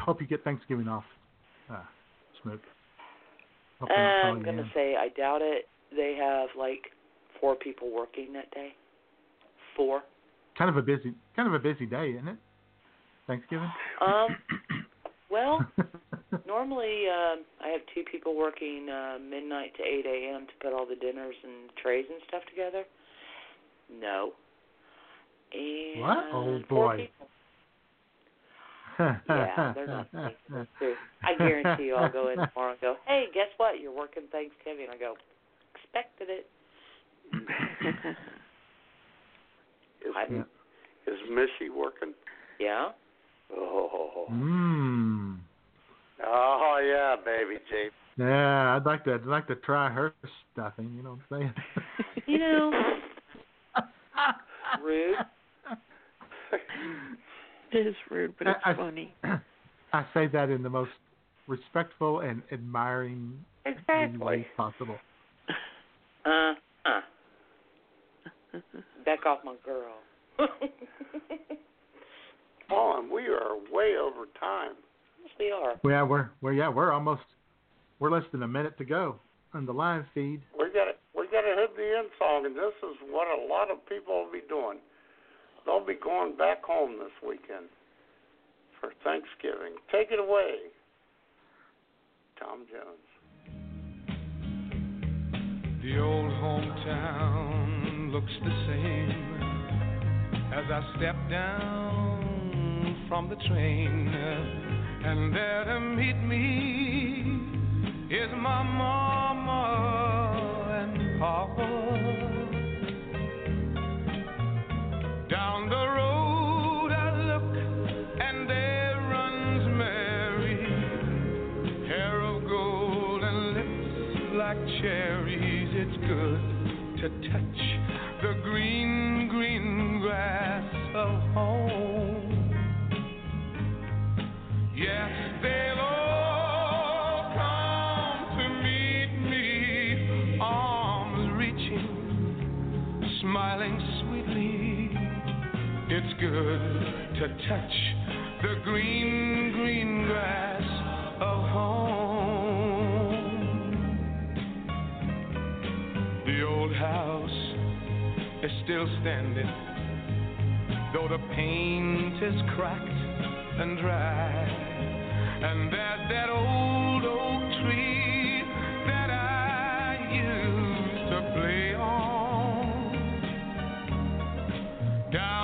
Hope you get Thanksgiving off, uh, Schmoop. Hope they don't call I'm gonna say I doubt it. They have like four people working that day. Four. kind of a busy kind of a busy day, isn't it? Thanksgiving. Um. Well, normally um, I have two people working uh, midnight to 8 a.m. to put all the dinners and trays and stuff together. No. And What? Oh boy. people. Yeah, they're not taking too. I guarantee you, I'll go in tomorrow and go, "Hey, guess what? You're working Thanksgiving." I go, "Expected it." Is, Yeah. is Missy working? Yeah. Oh. Mmm. Oh yeah, baby J. Yeah, I'd like to. I'd like to try her stuffing. You know what I'm saying? You know, rude. It is rude, but it's I- I- funny. I say that in the most respectful and admiring Exactly. way possible. Uh, uh. Back off my girl. And we are way over time. yes, we are. Yeah, we're we're yeah we're almost we're less than a minute to go on the live feed. We got to we got to hit the end song, and this is what a lot of people will be doing. They'll be going back home this weekend for Thanksgiving. Take it away, Tom Jones. The old hometown looks the same as I step down from the train. And there to meet me is my mama and papa. Good to touch the green, green grass of home. The old house is still standing, though the paint is cracked and dry. And there's that old oak tree that I used to play on. Down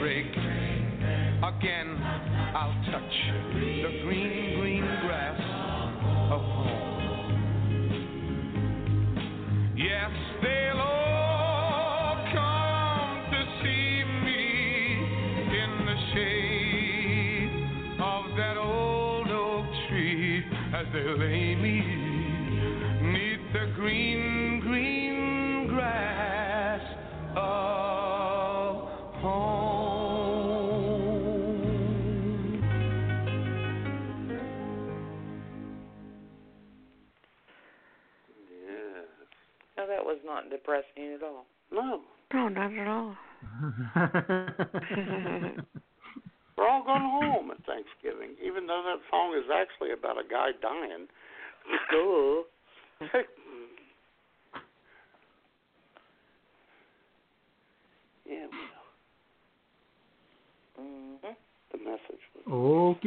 at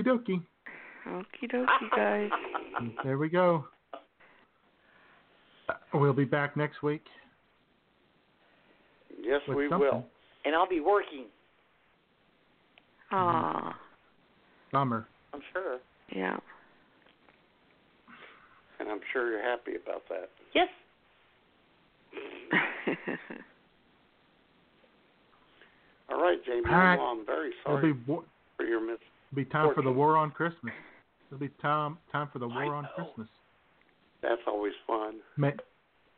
dokie. Okie dokie, guys. There we go. We'll be back next week. Yes, we something. will. And I'll be working. Ah. Summer. I'm sure. yeah. And I'm sure you're happy about that. Yes. All right, Jamie. All right. Well, I'm very It'll sorry be wa- for your miss. be time for the war on Christmas. It'll be time time for the war I on know. Christmas. That's always fun. May,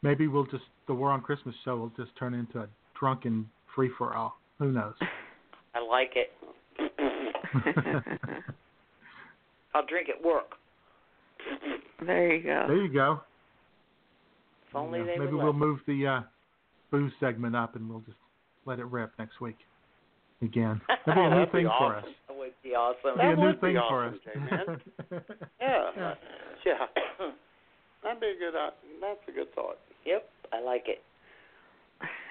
maybe we'll just the war on Christmas show will just turn into a drunken free for all. Who knows? I like it. I'll drink at work. there you go. there you go. If only Yeah, they maybe we'll let move the uh, booze segment up and we'll just let it rip next week again. That'd be a new That'd be thing for awesome. us. That would be awesome. That'd be a new would be thing for awesome, us. J-Man. Yeah. Yeah. Yeah. That'd be a good. Uh, that's a good thought. Yep, I like it.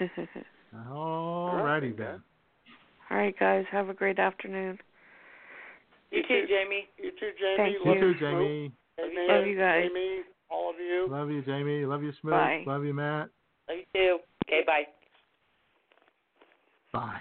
Alrighty then. All right, guys. Have a great afternoon. You too, Jamie. You too, Jamie. Thank You you. too, Jamie. Amen. Love you guys. Jamie, all of you. Love you, Jamie. Love you, Smooth. Bye. Love you, Matt. Love you too. Okay, bye. Bye.